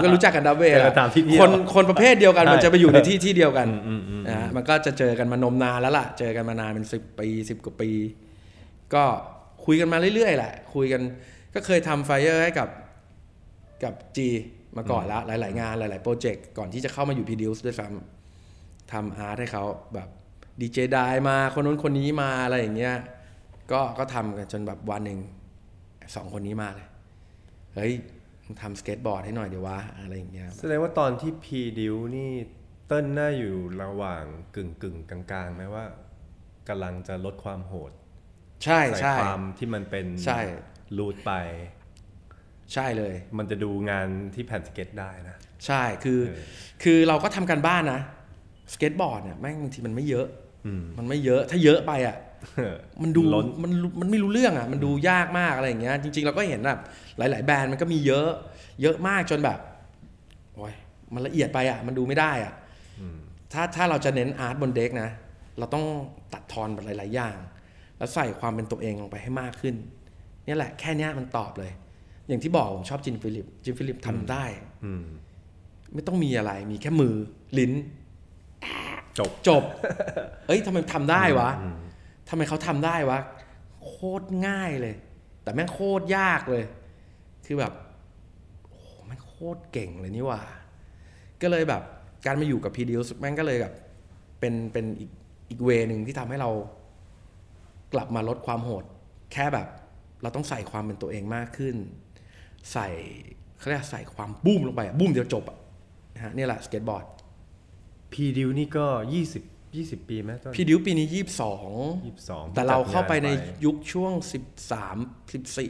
ก็รู้จักกันดับเวเจอกันตามที่เที่ยวคนคนประเภทเดียวกันใช่มันจะไปอยู่ในที่ที่เดียวกันอืมอืมอืมนะฮะมันก็จะเจอกันมานมนานแล้วล่ะ เจอกันมานานเป็นสิบปีสิบกว่าปี ก็คุยกันมาเรื่อยๆแหละ คุยกันก็เคยทำ flyer ให้กับกับจีมาก่อนแล้วหลาย ๆ งานหลาย ๆ โปรเจกต์ก่อนที่จะเข้ามาอยู่ Preduce ด้วยซ้ำทำอาร์ตให้เขาแบบ ดีเจดายมาคนนู้นคนนี้มาอะไรอย่างเงี้ยก็ก็ทำกันจนแบบวันหนึ่งสองคนนี้มาเลยเฮ้ยมึงทำสเก็ตบอร์ดให้หน่อยเดี๋ยววะอะไรอย่างเงี้ยแสดงว่าตอนที่พีดิวนี่เต้นน่าอยู่ระหว่างกึ่งกึ่งๆกลางๆไหมว่ากำลังจะลดความโหด ใช่ใส่ใช่ความที่มันเป็นใช่รูดไป ใช่เลย มันจะดูงานที่แผ่นสเก็ตได้นะ ใช่คือเออคือเราก็ทำกันบ้านนะสเก็ตบอร์ดเนี่ยแม่งบางทีมันไม่เยอะอื มมันไม่เยอะถ้าเยอะไปอะมันดูล้นมันมันไม่รู้เรื่องอะ มันดูยากมากอะไรอย่างเงี้ย จริง ๆ เราก็เห็นแบบหลาย ๆ แบรนด์มันก็มีเยอะ เยอะมากจนแบบโอ้ยมันละเอียดไปอะ มันดูไม่ได้อะอืมถ้าถ้าเราจะเน้น art บน deck นะ เราต้องตัดทอนหลาย ๆ อย่าง แล้วใส่ความเป็นตัวเองลงไปให้มากขึ้นเนี่ยแหละแค่เนี้ยมันตอบเลย อย่างที่บอกผมชอบ Jim Phillips Jim Phillips ทำได้อืมไม่ต้องมีอะไรมีแค่มือลิ้น จบจบ เอ้ยทำไมทำได้วะทำไมเขาทำได้วะ โคตรง่ายเลย แต่แม่งโคตรยากเลย คือแบบโอ้โหแม่งโคตรเก่งเลยนี่หว่า ก็เลยแบบ การมาอยู่กับ Preduce แม่งก็เลยแบบ เป็นเป็นอีกอีก way นึงที่ทำให้เรา กลับมาลดความโหด แค่แบบ เราต้องใส่ความเป็นตัวเองมากขึ้น ใส่เขาเรียกใส่ความบุ้มลงไปอะบุ้มเดียวจบอะนะฮะนี่แหละสเก็ตบอร์ด Preduce นี่ก็ยี่สิบยี่สิบปีไหมต้น Preduce ปีนี้ยี่สิบสองยี่สิบสองแต่เราเข้าไปในยุคช่วงสิบสามสิบสี่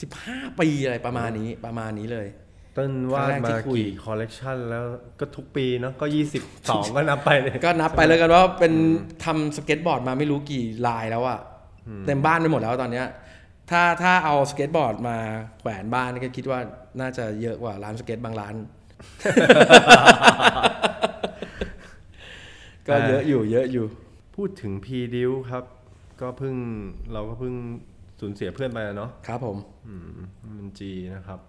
สิบห้าปีอะไรประมาณนี้ประมาณนี้เลยต้นวาดครั้งแรกที่มาคุยกี่คอลเลกชันแล้วก็ทุกปีเนาะก็ยี่สิบสองก็นับไปเลยก็นับไปเลยกันว่าเป็นทำสเก็ตบอร์ดมาไม่รู้กี่ลายแล้วอะเต็มบ้านไปหมดแล้วตอนเนี้ยถ้าถ้าเอาสเก็ตบอร์ดมาแขวนบ้านก็คิดว่าน่าจะเยอะกว่าร้านสเก็ตบางร้าน ก็เยอะอยู่เยอะอยู่ พูดถึง Preduce ครับ ก็เพิ่งเราก็เพิ่งสูญเสียเพื่อนไปอะเนาะครับผมอืมมันจีนะครับ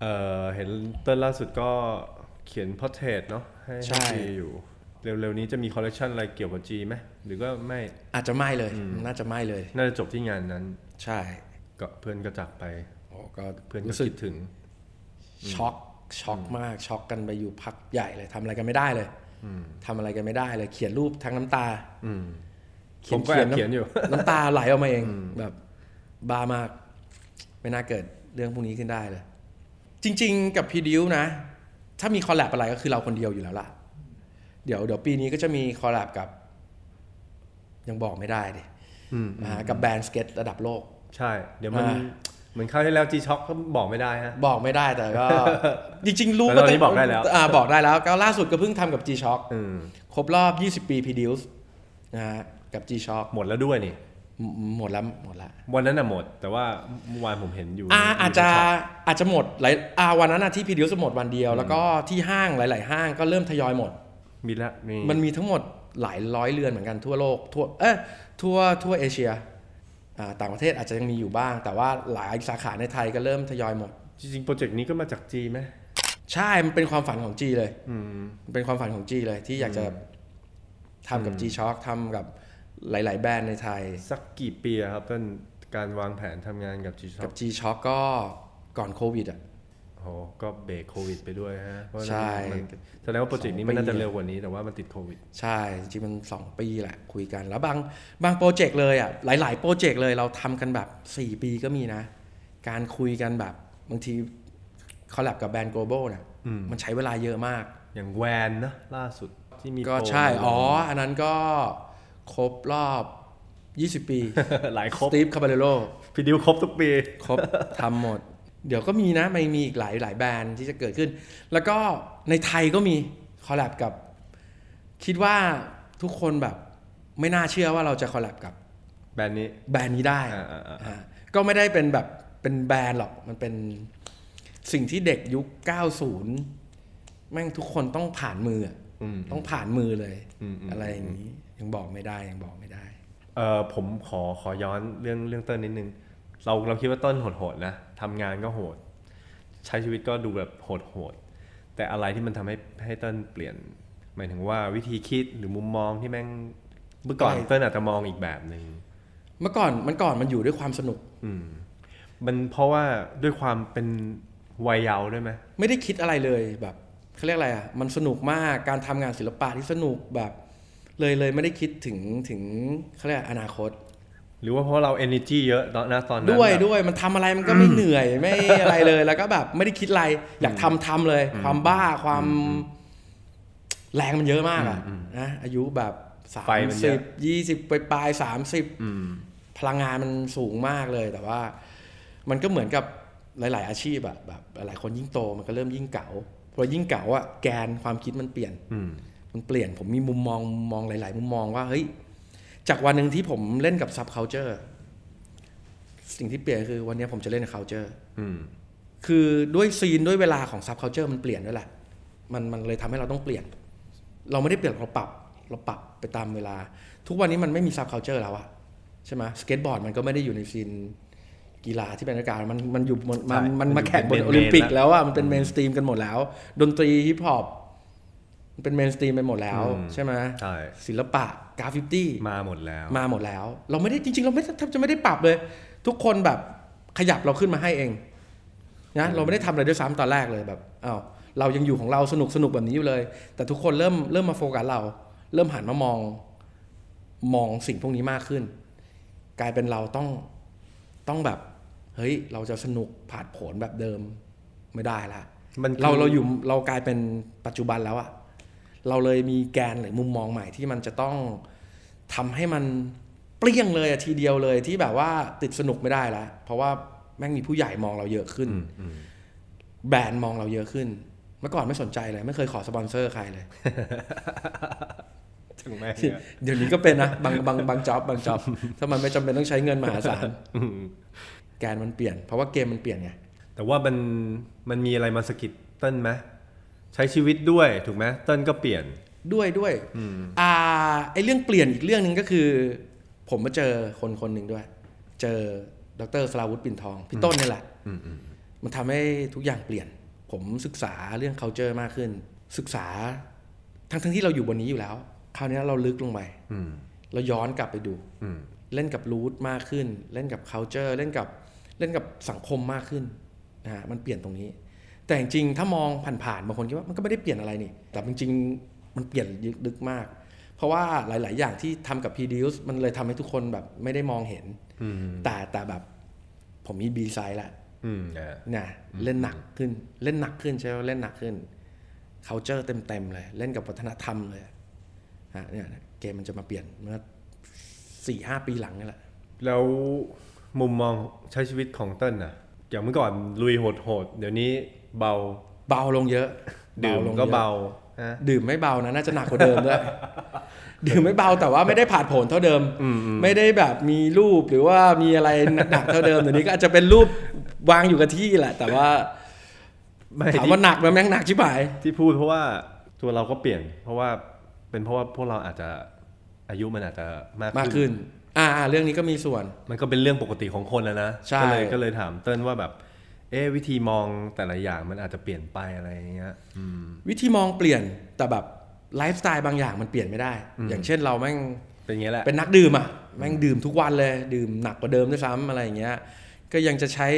เอ่อเห็นเต้นล่าสุดก็เขียน portrait เนาะให้ให้จีอยู่เร็วๆนี้จะมีคอลเลกชันอะไรเกี่ยวกับจีไหมหรือก็ไม่อาจจะไม่เลย น่าจะไม่เลย น่าจะจบที่งานนั้น ใช่ ก็เพื่อนก็จากไปโอ้ก็เพื่อนก็รู้สึกคิดถึง ช็อกช็อกมากช็อกกันไปอยู่พักใหญ่เลยทำอะไรกันไม่ได้เลย ทำอะไรกันไม่ได้เลยเขียนรูปทั้งน้ำตา อืมเขีผยนมก็แอบเขีเขียยนนน้ำอยู่ น้ำตาไหลออกมาเองแบบบ้ามาก ไม่น่าเกิดเรื่องพวกนี้ขึ้นได้เลย จริง ๆ กับ Preduce นะ ถ้ามี collab อะไรก็คือเราคนเดียวอยู่แล้วล่ะ เดี๋ยวเดี๋ยวปีนี้ก็จะมี collab กับ ยังบอกไม่ได้ดิอืมนะฮะกับแบรนด์สเก็ตระดับโลก ใช่ เดี๋ยวมันอ่า เหมือนคราวที่แล้ว G-Shock ก็บอกไม่ได้ฮะบอกไม่ได้แต่ก็ จริง ๆ รู้แต่ตอนนี้บอกได้แล้วอ่าบอกได้แล้วก็ล่าสุดก็เพิ่งทำกับ G-Shock อืมครบรอบ 20 ปี Produce นะฮะกับ G-Shock หมดแล้วด้วยนี่ หมหมดแล้วหมดแล้ววันนั้นน่ะหมด แต่ว่าเมื่อวานผมเห็นอยู่อ่าในอาจจะช็ปอาจจะหมดหลายอ่าวันนั้นอะที่ Produce หมดวันเดียว แล้วก็ที่ห้างหลาย ๆ ห้างก็เริ่มทยอยหมดมีละมีมันมีทั้งหมดหลายร้อยเรือนเหมือนกันทั่วโลกทั่วเออทั่วทั่วเอเชียอ่า ต่างประเทศอาจจะยังมีอยู่บ้าง แต่ว่าหลายสาขาในไทยก็เริ่มทยอยหมด จริงๆ โปรเจกต์นี้ก็มาจากจีไหมใช่ มันเป็นความฝันของจีเลยอืมมันเป็นความฝันของจีเลยที่อยากจะทำกับ G Shock ทำกับหลาย ๆ แบรนด์ในไทย สักกี่ปีอะครับต้นการวางแผนทำงานกับ G กั Shop บ G Shock ก็ก่อนโควิดอะ โอ้ก็เบรกโควิด ไปด้วยฮะเพราะใช่มันแสดงว่าโปรเจกต์นี้มันน่าจะเร็วกว่านี้แต่ว่ามันติดโควิด ใช่ จริงๆมัน 2 ปีแหละคุยกันแล้วบางบางโปรเจกต์เลยอะหลาย ๆ โปรเจกต์เลยเราทำกันแบบ 4 ปีก็มีนะ การคุยกันแบบบางทีคอลแลบกับแบรนด์ global เนี่ยอืมมันใช้เวลาเยอะมาก อย่างแวนนะล่าสุดที่มีก็โปรใช่ อ๋อ อันนั้นก็ครบรอบ 20 ปี หลายครบสตีฟคาบาเลโรพี่ดิวครบทุกปี ครบทำหมด เดี๋ยวก็มีนะไม่มีอีกหลายหลายแบรนด์ที่จะเกิดขึ้น แล้วก็ในไทยก็มีคอลแลบกับ คิดว่าทุกคนแบบไม่น่าเชื่อว่าเราจะคอลแลบกับแบรนด์นี้แบรนด์นี้ได้อ่าอ่าอ่าอ่าก็ไม่ได้เป็นแบบเป็นแบรนด์หรอกมันเป็นสิ่งที่เด็กยุค 90 แม่งทุกคนต้องผ่านมืออะอืมต้องผ่านมือเลยอืมอืมอะไรอย่างนี้ยังบอกไม่ได้ยังบอกไม่ได้เออผมขอขอย้อนเรื่องเรื่องเต้นนิดนึง เราเราคิดว่าต้นโหดๆนะทำงานก็โหด ใช้ชีวิตก็ดูแบบโหดๆแต่อะไรที่มันทำให้ให้เต้นเปลี่ยน หมายถึงว่าวิธีคิดหรือมุมมองที่แม่งเมื่อก่อนใช่เต้นอาจจะมองอีกแบบหนึ่งเมื่อก่อนมันก่อนมันอยู่ด้วยความสนุก อืม มันเพราะว่าด้วยความเป็นวัยเยาว์ด้วยไหมไม่ได้คิดอะไรเลยแบบเขาเรียกอะไรอะมันสนุกมากการทำงานศิลปะที่สนุกแบบ เลยเลยไม่ได้คิดถึงถึงเขาเรียกอนาคต หรือว่าเพราะเรา energy เยอะตอนนะตอนนั้นด้วยแบบด้วยมันทำอะไรมันก็ไม่เหนื่อยไม่อะไรเลยแล้วก็แบบไม่ได้คิดอะไรอยากทำทำเลย ความบ้าความแรงมันเยอะมากอะนะอายุแบบสาไฟมมันเยสิอะบยี่สิบปลายสามสิบอืมพลังงานมันสูงมากเลยแต่ว่า มันก็เหมือนกับหลาย ๆ อาชีพอะแบบหลายๆคนยิ่งโตมันก็เริ่มยิ่งเก๋าพอยิ่งเก๋าอะแกนความคิดมันเปลี่ยนอืมมันเปลี่ยนผมมีมุมมองมองหลาย ๆ มุมมองว่าเฮ้ย จากวันหนึ่งที่ผมเล่นกับ subculture สิ่งที่เปลี่ยนคือวันนี้ผมจะเล่นกับ culture อืมคือด้วย scene ด้วยเวลาของ subculture มันเปลี่ยนด้วยแหละมันมันเลยทำให้เราต้องเปลี่ยน เราไม่ได้เปลี่ยนเราปรับ เราปรับไปตามเวลา ทุกวันนี้มันไม่มี subculture แล้วอะใช่ไหมสเก็ตบอร์ดมันก็ไม่ได้อยู่ใน scene กีฬาที่เป็นรายการมันมันอยู่บนมันมันมาแข่งบนโอลิมปิกแล้วอะมันเป็น mainstream กันหมดแล้ว ดนตรีฮิปฮอปมัน เป็น mainstream ไปหมดแล้วอืมใช่ไหมใช่ศิลปะกราฟฟิตี้มาหมดแล้ว มาหมดแล้ว เราไม่ได้จริง ๆ เราไม่แทบจะไม่ได้ปรับเลย ทุกคนแบบขยับเราขึ้นมาให้เองนะเราไม่ได้ทำอะไรด้วยซ้ำตอนแรกเลยแบบอ้าวเรายังอยู่ของเราสนุกสนุกแบบนี้อยู่เลย แต่ทุกคนเริ่มเริ่มมาโฟกัสเรา เริ่มหันมามองมองสิ่งพวกนี้มากขึ้น กลายเป็นเราต้องต้องแบบ เฮ้ย เราจะสนุกผาดโผนแบบเดิมไม่ได้ละมันคือเราเราอยู่เรากลายเป็นปัจจุบันแล้วอะ เราเลยมีแกนหรือมุมมองใหม่ที่มันจะต้องทำให้มันเปรี้ยงเลยอะทีเดียวเลยที่แบบว่าติดสนุกไม่ได้แล้วเพราะว่าแม่งมีผู้ใหญ่มองเราเยอะขึ้นอืมอืมแบรนด์มองเราเยอะขึ้น เมื่อก่อนไม่สนใจเลย ไม่เคยขอสปอนเซอร์ใครเลยถึงแม่งเนี่ยเดี๋ยวนี้ก็เป็นนะบางบางบางจ็อบบางจ็อบถ้ามันไม่จำเป็นต้องใช้เงินมหาศาลอืมแกนมันเปลี่ยน เพราะว่าเกมมันเปลี่ยนไงแต่ว่ามันมันมีอะไรมาสะกิดเต้นไหม ใช้ชีวิตด้วยถูกไหมเต้นก็เปลี่ยนด้วยด้วยอ่าไอเรื่องเปลี่ยนอีกเรื่องหนึ่งก็คือ ผมมาเจอคนคนหนึ่งด้วย เจอดรสลาวุฒิปิ่นทอง พี่ต้นนี่แหละอืมอืมมันทำให้ทุกอย่างเปลี่ยน ผมศึกษาเรื่อง culture มากขึ้น ศึกษาทั้งทั้งที่เราอยู่บนนี้อยู่แล้ว คราวนี้เราลึกลงไปอืมเราย้อนกลับไปดูอืมเล่นกับรูทมากขึ้น เล่นกับ culture เล่นกับเล่นกับสังคมมากขึ้นนะฮะมันเปลี่ยนตรงนี้ แต่จริงๆถ้ามองผ่านๆบางคนคิดว่ามันก็ไม่ได้เปลี่ยนอะไรนี่ แต่จริงๆมันเปลี่ยนลึกมาก เพราะว่าหลาย ๆ อย่างที่ทำกับ p d u c e มันเลยทำให้ทุกคนแบบไม่ได้มองเห็นอืมแต่แต่แบบผมมี B side ละอืมอ่าเนี่ยเล่นหนักขึ้นเล่นหนักขึ้นใช่ไหมเล่นหนักขึ้น culture เต็ม ๆ เลย เล่นกับวัฒนธรรมเลยฮะเนี่ยเกมมันจะมาเปลี่ยนเมื่อสี่ห้าปีหลังนี่แหละแล้วมุมมองใช้ชีวิตของเต้นน่ะอย่างเมื่อก่อนลุยโหดๆเดี๋ยวนี้ เบาเบาลงเยอะ ดื่มลงก็ยอะเบาฮะดื่มไม่เบานะน่าจะหนักกว่าเดิมด้วยดื่มไม่เบาแต่ว่าไม่ได้ผ่านผลเท่าเดิม ไม่ได้แบบมีรูปหรือว่ามีอะไรหนักๆเท่าเดิมเดี๋ยวนี้ก็อาจจะเป็นรูปวางอยู่กับที่แหละ แต่ว่าไม่ถามที่ว่าหนักไหมแม่งหนักชิบหาย ที่พูดเพราะว่าตัวเราก็เปลี่ยน เพราะว่าเป็นเพราะว่าพวกเราอาจจะอายุมันอาจจะมากมากขึ้นขึ้นอ่าอ่าเรื่องนี้ก็มีส่วน มันก็เป็นเรื่องปกติของคนแล้วนะใช่ก็เลยก็เลยถามเติ้ลว่าแบบ เอ๊ะวิธีมองแต่ละอย่างมันอาจจะเปลี่ยนไปอะไรอย่างเงี้ยอืมวิธีมองเปลี่ยนแต่แบบไลฟ์สไตล์บางอย่างมันเปลี่ยนไม่ได้ อย่างเช่นเราแม่งเป็นอย่างเงี้ยแหละเป็นนักดื่มอะแม่งดื่มทุกวันเลยดื่มหนักกว่าเดิมด้วยซ้ำอะไรอย่างเงี้ยก็ยังจะใช้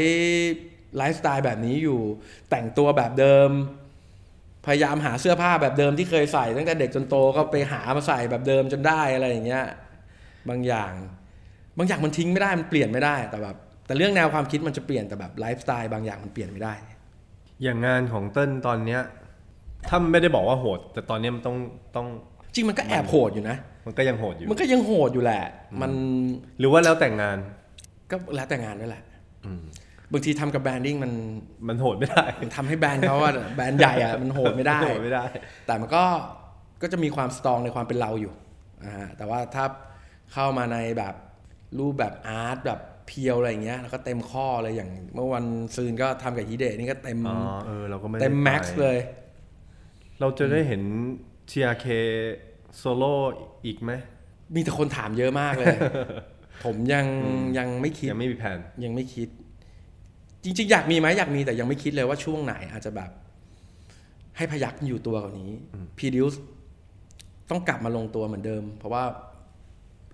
ไลฟ์สไตล์แบบนี้อยู่แต่งตัวแบบเดิม พยายามหาเสื้อผ้าแบบเดิมที่เคยใส่ตั้งแต่เด็กจนโตก็ไปหามาใส่แบบเดิมจนได้อะไรอย่างเงี้ยบางอย่าง บางอย่างมันทิ้งไม่ได้มันเปลี่ยนไม่ได้แต่แบบ แต่เรื่องแนวความคิดมันจะเปลี่ยนแต่แบบไลฟ์สไตล์บางอย่างมันเปลี่ยนไม่ได้ อย่างงานของเติ้ลตอนเนี้ยถ้าไม่ได้บอกว่าโหด แต่ตอนเนี้ยมันต้องต้อง จริงมันก็แอบโหดอยู่นะ มันก็ยังโหดอยู่ มันก็ยังโหดอยู่แหละ มันหรือว่าแล้วแต่งงานก็แล้วแต่งานด้วยแหละอืมบางทีทำกับ branding มันมันโหดไม่ได้มันทำให้แบรนด์เขาอะแบรนด์ใหญ่อะมันโหดไม่ได้โหดไม่ได้ แต่มันก็ก็จะมีความ strong ในความเป็นเราอยู่อ่าแต่ว่าถ้าเข้ามาในแบบรูปแบบ art แบบ pure อะไรอย่างเงี้ยแล้วก็เต็มข้อเลยอย่าง เมื่อวันซืนก็ทำกับฮิเดะนี่ก็เต็มอ๋อเออเราก็ไม่ได้เต็มไป max เลย เราจะได้เห็น TRK โซโล่อีกไหมมีแต่คนถามเยอะมากเลย ผมยังยังไม่คิดยังไม่มีแผนยังไม่คิด จริง ๆ อยากมีไหมอยากมีแต่ยังไม่คิดเลยว่าช่วงไหนอาจจะแบบ ให้พยักอยู่ตัวกว่านี้พีดิวส์ต้องกลับมาลงตัวเหมือนเดิม เพราะว่า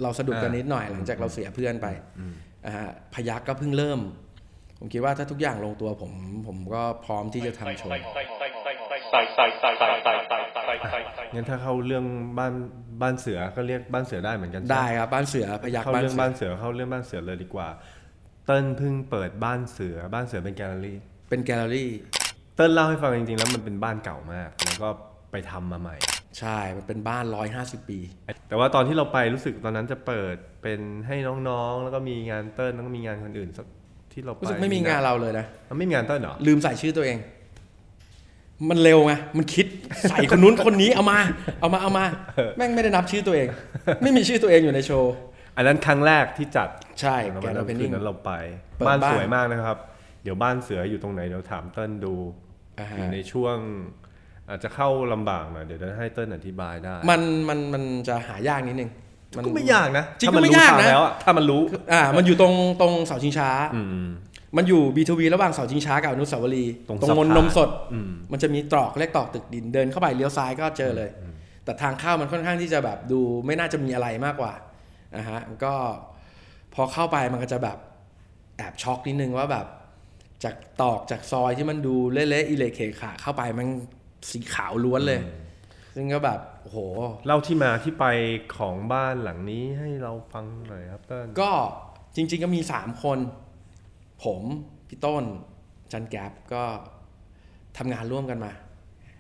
เราสะดุดกันอ่านินิดหน่อยหลังจากเราเสียเพื่อนไปอ่าฮะ พยักก็เพิ่งเริ่ม ผมคิดว่าถ้าทุกอย่างลงตัวผม ผมก็พร้อมที่จะทำโชว์งั้นถ้าเข้าเรื่องบ้านบ้านเสือก็เรียกบ้านเสือได้เหมือนกันใช่หมได้ครับบ้านเสือพยักเข้าบ้านเรื่องเสือบ้านเสือเข้าเรื่องบ้านเสือเลยดีกว่า เติ้ลเพิ่งเปิดบ้านเสือบ้านเสือเป็นแกลเลอรี่ เป็นแกลเลอรี่ เติ้ลเล่าให้ฟังจริงๆแล้วมันเป็นบ้านเก่ามาก แล้วก็ไปทำมาใหม่ ใช่ มันเป็นบ้านร้อยห้าสิบปี แต่ว่าตอนที่เราไปรู้สึกตอนนั้นจะเปิดเป็นให้น้องๆ แล้วก็มีงานเติ้ลแล้วก็มีงานคนอื่นสักที่เราไปรู้สึกไม่มีงานเราเลยนะมันไม่มีงานเติ้ลเหรอ ลืมใส่ชื่อตัวเอง มันเร็วไง มันคิดใส่คนนู้นคนนี้เอามา เอามาเอามา แม่งไม่ได้นับชื่อตัวเอง ไม่มีชื่อตัวเองอยู่ในโชว์ อันนั้นครั้งแรกที่จัด ใช่แล้วแกวันนนั้โอนเพนคืนิ่นงนั้นเราไปเปิดบ้านบ้านสวยมากนะครับ เดี๋ยวบ้านเสืออยู่ตรงไหนเดี๋ยวถามเติ้ลดูอ่าอฮะยู่ในช่วง อาจจะเข้าลำบากหน่อยเดี๋ยวจะให้เติ้ลอธิบายได้ มันมันมันจะหายากนิดนึงมันก็ไม่ยากนะจริงถ้ก็ไม่นยากทงนะแล้วอถ้ามันรู้อ่ามันอยู่ตรงตรงเสาชิงช้าอืมมันอยู่บีทวีระหว่างเสาชิงช้ากับอนุสาวรีย์ตรงตรงสะพานนนมสดอืมมันจะมีตรอกเรียกตรอกตึกดินเดินเข้าไปเลี้ยวซ้ายก็เจอเลย แต่ทางเข้ามันค่อนข้างที่จะแบบดูไม่น่าจะมีอะไรมากกว่านะฮะมันก็พอเข้าไปมันก็จะแบบแอบช็อกนิดนึงว่าแบบจากตอกจากซอยที่มันดูเละๆอิเละเคขาเข้าไปมัน สีขาวล้วนเลย ซึ่งก็แบบโอ้โหเล่าที่มาที่ไปของบ้านหลังนี้ให้เราฟังหน่อยครับเติ้ลก็จริง ๆ ก็มีสามคน ผมพี่ต้นจันแกบก็ทำงานร่วมกันมา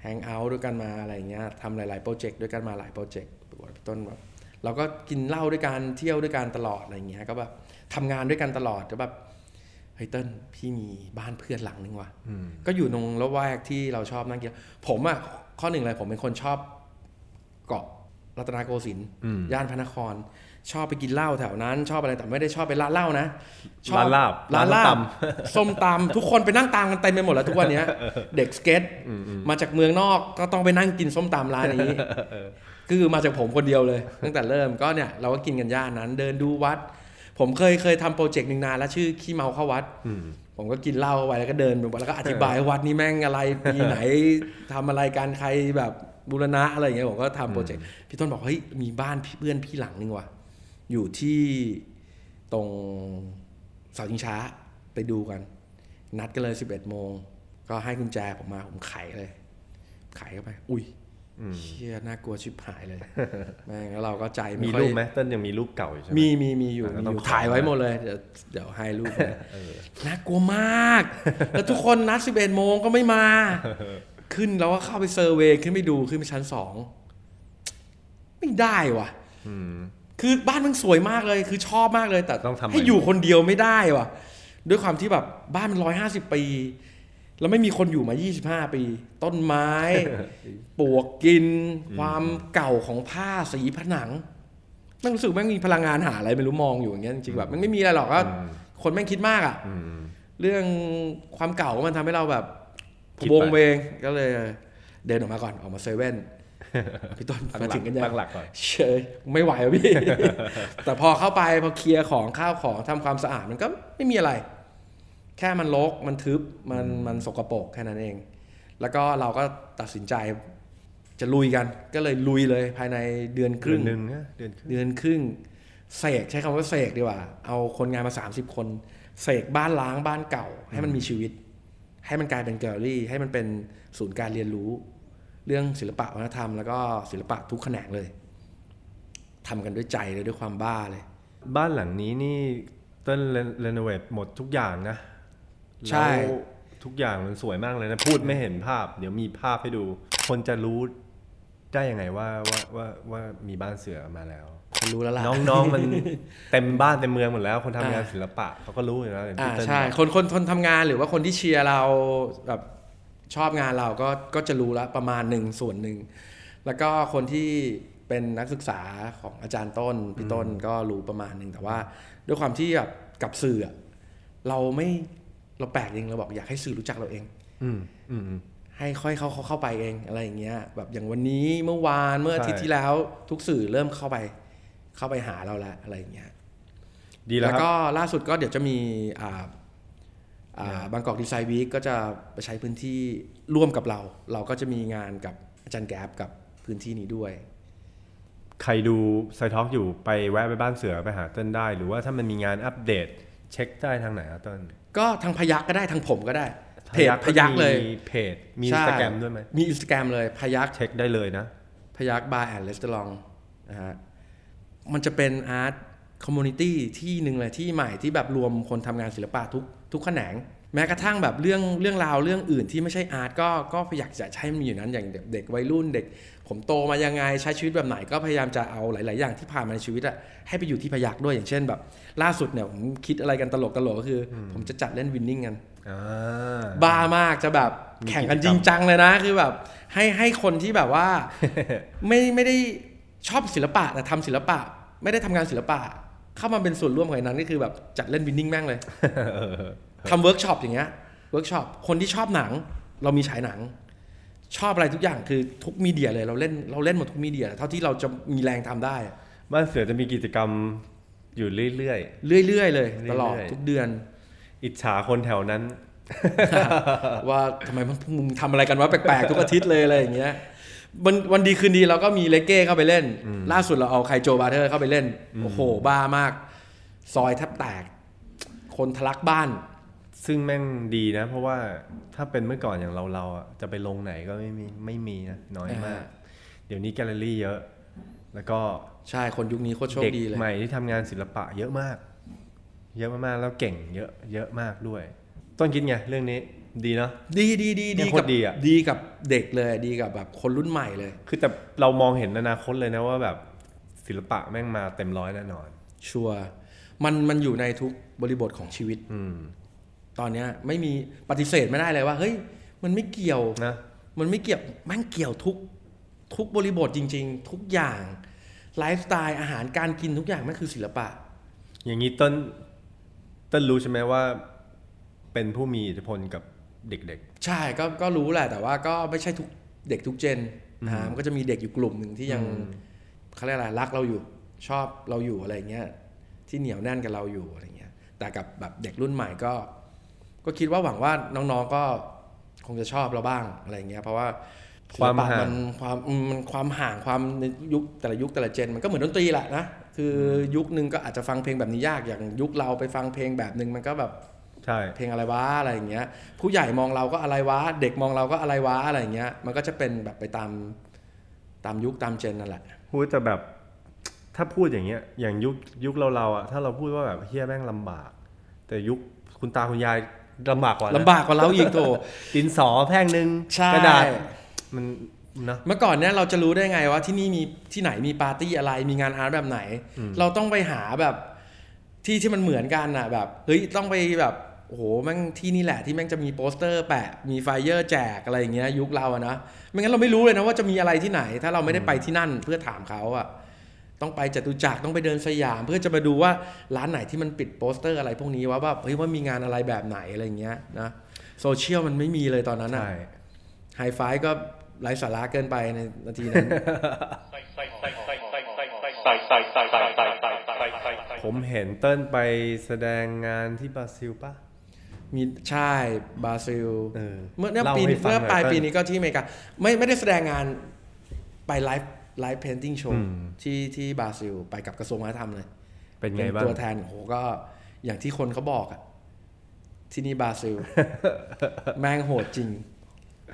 แฮงเอาท์ด้วยกันมาอะไรอย่างเงี้ยทำหลาย ๆ โปรเจกต์ด้วยกันมาหลายโปรเจกต์พี่ต้นแบบเราก็กินเหล้าด้วยกันเที่ยวด้วยกันตลอดอะไรอย่างเงี้ยก็แบบทำงานด้วยกันตลอดก็แบบ เฮ้ยเติ้ลพี่มีบ้านเพื่อนหลังนึงว่ะอืมก็อยู่ตรงละแวกที่เราชอบนั่งกินผมอะข้อหนึ่งเลยผมเป็นคนชอบเกาะรัตนโกสินทร์อืมย่านพระนคร ชอบไปกินเหล้าแถวนั้น ชอบอะไรแต่ไม่ได้ชอบไปร้านเหล้านะชอบร้านลาบร้านลาร้านบส้มส้มตำทุกคนไปนั่งตามกันเต็มไปหมดแล้วทุกวันเนี้ยเด็กสเก็ตมาจากเมืองนอกก็ต้องไปนั่งกินส้มตำร้านนี้คือมาจากผมคนเดียวเลย ตั้งแต่เริ่มก็เนี่ยเราก็กินกันย่านนั้น เดินดูวัด ผมเคยเคยทำโปรเจกต์หนึ่งนานแล้วชื่อขี้เมาเข้าวัด อืม ผมก็กินเหล้าเข้าไปแล้วก็เดินไปวัดแล้วก็อธิบายวัดนี้แม่งอะไร ปีไหนทำอะไรกันใครแบบบูรณะอะไรอย่างเงี้ยผมก็ทำโปรเจกต์พี่ต้นบอกเฮ้ยมีบ้านพี่เพื่อนพี่หลังนึงว่ะอยู่ที่ตรงเสาชิงช้าไปดูกัน นัดกันเลย 11โมงก็ให้กุญแจผมมาผมไขเลย ไขเข้าไป อุ้ย เชี่ยน่ากลัวชิบหายเลยแม่งแล้วเราก็ใจมีไค่อยรูปไหมเติ้ลยังมีรูปเก่าอยู่ใช่ไหมมีมีมีอยู่อะก็มีต้อองยู่ขอถ่ายไว้หมดเลย เดี๋ยวเดี๋ยวให้รูปเลยน่ากลัวมาก แล้วทุกคนนัด11โมงก็ไม่มา ขึ้นเราก็เข้าไปเซอร์เวย์ขึ้นไปดูขึ้นไปชั้นสองไม่ได้ว่ะอืมคือบ้านมันสวยมากเลยคือชอบมากเลยแต่ต้องทำใหม่ให้อยู่คนเดียวไม่ได้ว่ะ ด้วยความที่แบบบ้านมันร้อยห้าสิบปี แล้วไม่มีคนอยู่มา 25 ปี ต้นไม้ปลวกกิน ความเก่าของผ้าสีผนังแม่งรู้สึกแม่งมีพลังงานหาอะไรไม่รู้มองอยู่อย่างเงี้ยจริงๆแบบมันไม่มีอะไรหรอกก็คนแม่งคิดมากอะอืมเรื่องความเก่ามันทำให้เราแบบคิดวไปงเวงก็เลย เดินออกมาก่อนออกมาเซเว่นพี่ต้นตั้มางหลัถึกงกันยังตั้งหลักก่อนเชยไม่ไหวอะพี่ แต่พอเข้าไปพอเคลียร์ของข้าวของทำความสะอาดมันก็ไม่มีอะไร แค่มันรกมันทึบมันมันสกปรกแค่นั้นเอง แล้วก็เราก็ตัดสินใจจะลุยกัน ก็เลยลุยเลยภายในเดือนคเดือรึ่นงหนึ่งนะเดือนครึ่งเดือนครึ่งเสกใช้คำว่าเสกดีกว่า เอาคนงานมา 30 คนเสกบ้านล้างบ้านเก่า ให้มันมีชีวิต ให้มันกลายเป็นแกลเลอรี่ ให้มันเป็นศูนย์การเรียนรู้ เรื่องศิลปะวัฒนธรรม แล้วก็ศิลปะทุกแขนงเลยทำกันด้วยใจเลยด้วยความบ้าเลย บ้านหลังนี้นี่เต้นเรโนเวทหมดทุกอย่างนะ ใช่แล้วทุกอย่างมันสวยมากเลยนะพูดไม่เห็นภาพ เดี๋ยวมีภาพให้ดู คนจะรู้ได้ยังไงว่าว่าว่าว่ามีบ้านเสือมาแล้วคนรู้แล้วล่ะน้องๆมันเต็มบ้านเต็มเมืองหมดแล้ว คนทำงานอ่าศิลปะเขาก็รู้อยู่แล้วอย่างอ่าที่เติ้ลใช่บอกคนคนคนทำงานหรือว่าคนที่เชียร์เราแบบชอบงานเราก็ก็จะรู้แล้วประมาณหนึ่งส่วนหนึ่งแล้วก็คนที่เป็นนักศึกษาของอาจารย์ต้นพี่ต้นก็รู้ประมาณหนึ่งแต่ว่า ด้วยความที่แบบกับสื่ออะเราไม่ เราแปลกเองเราบอกอยากให้สื่อรู้จักเราเองอืมอืมอืมให้ค่อยเขาเขาเข้าไปเองอะไรอย่างเงี้ย แบบอย่างวันนี้เมื่อวานเมื่ออาทิตย์ใช่ที่แล้ว ทุกสื่อเริ่มเข้าไป เข้าไปหาเราแล้วอะไรอย่างเงี้ยดีแล้วแล้วครับก็ล่าสุดก็เดี๋ยวจะมีอ่าอ่าบางกอกดีไซน์วีคก็จะไปใช้พื้นที่ร่วมกับเรา เราก็จะมีงานกับอาจารย์แก๊บกับพื้นที่นี้ด้วย ใครดูไซท็อกอยู่ไปแวะไปบ้านเสือไปหาเต้นได้ หรือว่าถ้ามันมีงานอัปเดต เช็คได้ทางไหนอะเติ้ล ก็ทางพยักก็ได้ทางผมก็ได้เพจพยักเลยมีเพจมีอินสตาแกรมด้วยไหมมีอินสตาแกรมเลยพยักเช็คได้เลยนะ พยัก bar and restaurant นะฮะมันจะเป็น art community ที่หนึ่งเลยที่ใหม่ที่แบบรวมคนทำงานศิลปะทุกทุกแขนง แม้กระทั่งแบบเรื่องเรื่องราวเรื่องอื่นที่ไม่ใช่ art ก็ก็อยากจะใช้มันอยู่นั้นอย่างเด็กเด็กวัยรุ่นเด็ก ผมโตมายังไงใช้ชีวิตแบบไหนก็พยายามจะเอาหลาย ๆ อย่างที่ผ่านมาในชีวิตอะให้ไปอยู่ที่พยักด้วยอย่างเช่นแบบ ล่าสุดเนี่ยผมคิดอะไรกันตลกตลกๆก็คือ ผมจะจัดเล่น Winning กันอ่าบ้ามากจะแบบมีแข่งกันกิจจกรรมริงจังเลยนะ คือแบบ ให้ให้คนที่แบบว่า ไม่ไม่ได้ชอบศิลปะแต่ทำศิลปะ ไม่ได้ทำงานศิลปะ เข้ามาเป็นส่วนร่วมของไอ้นั้นก็คือแบบจัดเล่น Winning แม่งเลยเออทำเวิร์กช็อปอย่างเงี้ยเวิร์กช็อปคนที่ชอบหนัง เรามีฉายหนัง ชอบอะไรทุกอย่างคือทุก media เลยเราเล่นเราเล่นหมดทุก media เท่าที่เราจะมีแรงทำได้ บ้านเสือจะมีกิจกรรมอยู่เรื่อยเรื่อยๆ เลย ตลอดเรื่อยๆทุกเดือนๆอิจฉาคนแถวนั้น ว่าทำไมมึงทำอะไรกันวะแปลกๆ ทุกอาทิตย์เลยอะไรอย่างเงี้ยวันวันดีคืนดีเราก็มีเร็กเก้เข้าไปเล่น ล่าสุดเราเอาไคโจบราเธอร์เข้าไปเล่น โอ้โห บ้ามาก ซอยแทบแตก คนทะลักบ้าน ซึ่งแม่งดีนะ เพราะว่าถ้าเป็นเมื่อก่อนอย่างเราเราๆอะจะไปลงไหนก็ไม่มีไม่มีนะน้อยมากอ่าเดี๋ยวนี้แกลเลอรี่เยอะ แล้วก็ใช่คนยุคนี้โคตรโชคเด็กดีเลยใหม่ที่ทำงานศิลปะเยอะมาก เยอะมากๆแล้วเก่งเยอะเยอะมากด้วย ต้นคิดไงเรื่องนี้ดีเนาะดีดีดีเนี่ดียโคตรกับดีอะดีกับเด็กเลยดีกับแบบคนรุ่นใหม่เลย คือแต่เรามองเห็นอนาคตเลยนะว่าแบบศิลปะแม่งมาเต็มร้อยแน่นอน ชัวร์มันมันอยู่ในทุกบริบทของชีวิต อืม ตอนเนี้ยไม่มีปฏิเสธไม่ได้เลยว่า เฮ้ย มันไม่เกี่ยวนะมันไม่เกี่ยวแม่งเกี่ยวทุกทุกบริบทจริง ๆ ทุกอย่างไลฟ์สไตล์อาหารการกินทุกอย่างมันคือศิลปะ อย่างนี้ต้นต้นรู้ใช่ไหมว่า เป็นผู้มีอิทธิพลกับเด็กใช่ก็ก็รู้แหละ แต่ว่าก็ไม่ใช่ทุกเด็กทุกเจนนะฮะมันก็จะมีเด็กอยู่กลุ่มหนึ่งที่ยังอืมเขาเรียกอะไรรักเราอยู่ ชอบเราอยู่อะไรเงี้ยที่เหนียวแน่นกับเราอยู่อะไรเงี้ยแต่กับแบบเด็กรุ่นใหม่ก็ ก็คิดว่าหวังว่าน้องๆก็คงจะชอบเราบ้างอะไรเงี้ยเพราะว่าความศิลปะห่างมันความอืมมันความห่างความในยุคแต่ละยุคแต่ละเจนมันก็เหมือนดนตรีแหละนะคือยุคนึงก็อาจจะฟังเพลงแบบนี้ยากอย่างยุคเราไปฟังเพลงแบบนึงมันก็แบบๆใช่เพลงอะไรวะอะไรอย่างเงี้ย ผู้ใหญ่มองเราก็อะไรวะเด็กมองเราก็อะไรวะอะไรอย่างเงี้ย มันก็จะเป็นแบบไปตามตามยุคตามเจนนั่นแหละพูดแต่แบบถ้าพูดอย่างเงี้ยอย่างยุคยุคเราเราๆอะถ้าเราพูดว่าแบบเฮ้ยแม่งลำบาก แต่ยุคคุณตาคุณยาย ลำบากกว่านะลำบากกว่าเราอีกโถดินสอแท่งหนึ่งใช่กระดาษมันนะเมื่อก่อนเนี่ยเราจะรู้ได้ไงว่าที่นี่มีที่ไหนมีปาร์ตี้อะไรมีงาน art แบบไหน เราต้องไปหาแบบที่ที่มันเหมือนกันอะแบบเฮ้ยต้องไปแบบโอ้โหแม่งที่นี่แหละที่แม่งจะมีโปสเตอร์แปะมี flyer แจกอะไรอย่างเงี้ยยุคเราอะนะไม่งั้นเราไม่รู้เลยนะว่าจะมีอะไรที่ไหน ถ้าเราไม่ได้ไปที่นั่นเพื่อถามเขาอะ ต้องไปจตุจักรต้องไปเดินสยาม เพื่อจะมาดูว่าร้านไหนที่มันปิดโปสเตอร์อะไรพวกนี้ว่าแบบเฮ้ยว่ามีงานอะไรแบบไหนอะไรอย่างเงี้ยนะโซเชียลมันไม่มีเลยตอนนั้นอะใช่ไฮไฟก็ไร้สาระเกินไปในนาทีนั้นผมเห็นเติ้ลไปแสดงงานที่บราซิลปะมีใช่บราซิลเออเมื่อเมื่อเล่าปีให้ฟังเมื่อหน่อยปลายเติ้ลปีนี้ก็ที่อเมริกาไม่ไม่ได้แสดงงานไปไลฟ์ ไลฟ์เพนติ้งโชอืว์มที่ที่บราซิลไปกับกระทรวงวัฒนธรรมเลย เป็นไงบ้างตัวแทนโอ้โหก็อย่างที่คนเขาบอกอะที่นี่บราซิล แม่งโหดจริง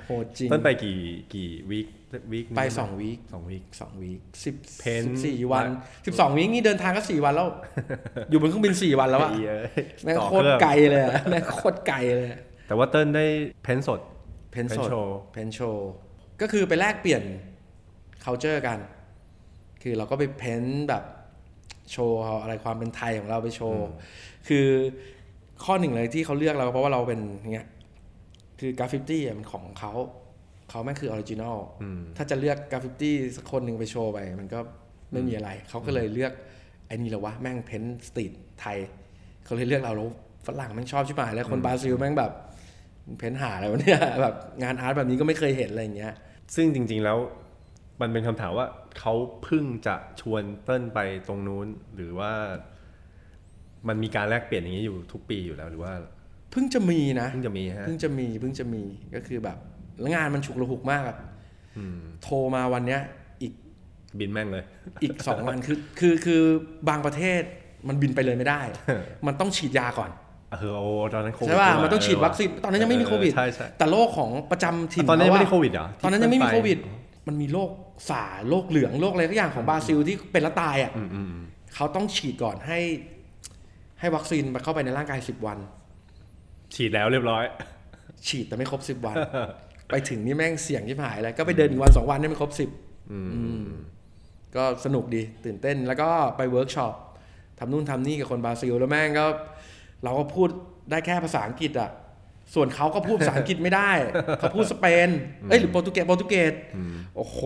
โหดจริงเติ้ลไปกี่กี่วีควีคไปสองวีคสองวีคสองวีคสิบเพนสิบสี่วันสิบสองวีคนี่เดินทางก็สี่วันแล้ว อยู่บนเครื่องบินสี่วันแล้วอะเหี้ยแม่งต่อโคเคตรรื่องโคตรไกลเลยอะแม่งโคตรไกลเลยอะแต่ว่าเติ้ลได้ paint สด paint paint สดโชว์ paint โชว์ก็คือไปแลกเปลี่ยน culture กัน คือเราก็ไป paint แบบโชว์อะไรความเป็นไทยของเราไปโชว์ คือข้อหนึ่งเลยที่เขาเลือกเราเพราะว่าเราเป็นเงี้ยคือกราฟฟิตี้มันของเขาเขาแม่งคือ original อืมถ้าจะเลือกกราฟฟิตี้สักคนหนึ่งไปโชว์ไป มันก็ไม่มีอะไร เขาก็เลยเลือกไอ้นี่แหละวะแม่งเพ้นสตรีทไทย เขาเลยเลือกเราแล้วฝรั่งแม่งชอบชิบหายเลยคนบราซิลแม่งแบบเพ้นหาอะไรวะเนี่ยแบบงานอาร์ตแบบนี้ก็ไม่เคยเห็นอะไรอย่างเงี้ย ซึ่งจริง ๆแล้ว มันเป็นคำถามว่าเขาเพิ่งจะชวนเติ้ลไปตรงนู้นหรือว่า มันมีการแลกเปลี่ยนอย่างนี้อยู่ทุกปีอยู่แล้วหรือว่า เพิ่งจะมีนะเพิ่งจะมีฮะเพิ่งจะมีเพิ่งจะมีก็คือแบบแล้วงานมันฉุกระหุกมากอะอืมโทรมาวันเนี้ย อีกบินแม่งเลย อีกสองวันคือคือคือบางประเทศมันบินไปเลยไม่ได้ มันต้องฉีดยาก่อนเออโอ้ตอนนั้นโควิดใช่ป่ะด้วยมันต้องฉีดวัคซีนตอนนั้นยังไม่มีโควิดเออใช่ใช่แต่โรคของประจำถิ่นตอนนั้นยังไม่ได้ขาะโควิดเหรอตอนนั้นยังไม่มีที่โคเติ้ลไปวิด มันมีโรคสาโรคเหลืองโรคอะไรทุกอย่างของบราซิลที่เป็นแล้วตายอะอืมอืมอืมเขาต้องฉีดก่อนให้ ให้วัคซีนเข้าไปในร่างกายสิบวัน ฉีดแล้วเรียบร้อย ฉีดแต่ไม่ครบสิบวัน ไปถึงนี่แม่งเสี่ยงที่หายเลยก็ไปเดินอีกวันสองวันนี่ไม่ครบสิบอืมก็สนุกดีตื่นเต้นแล้วก็ไปเวิร์กช็อปทำนู่นทำนี่กับคนบราซิลแล้วแม่งก็ เราก็พูดได้แค่ภาษาอังกฤษอะ ส่วนเขาก็พูดภาษาอังกฤษไม่ได้เขาพูดสเปนเอ้ยหรือโปรตุเกสโปรตุเกสโอ้โห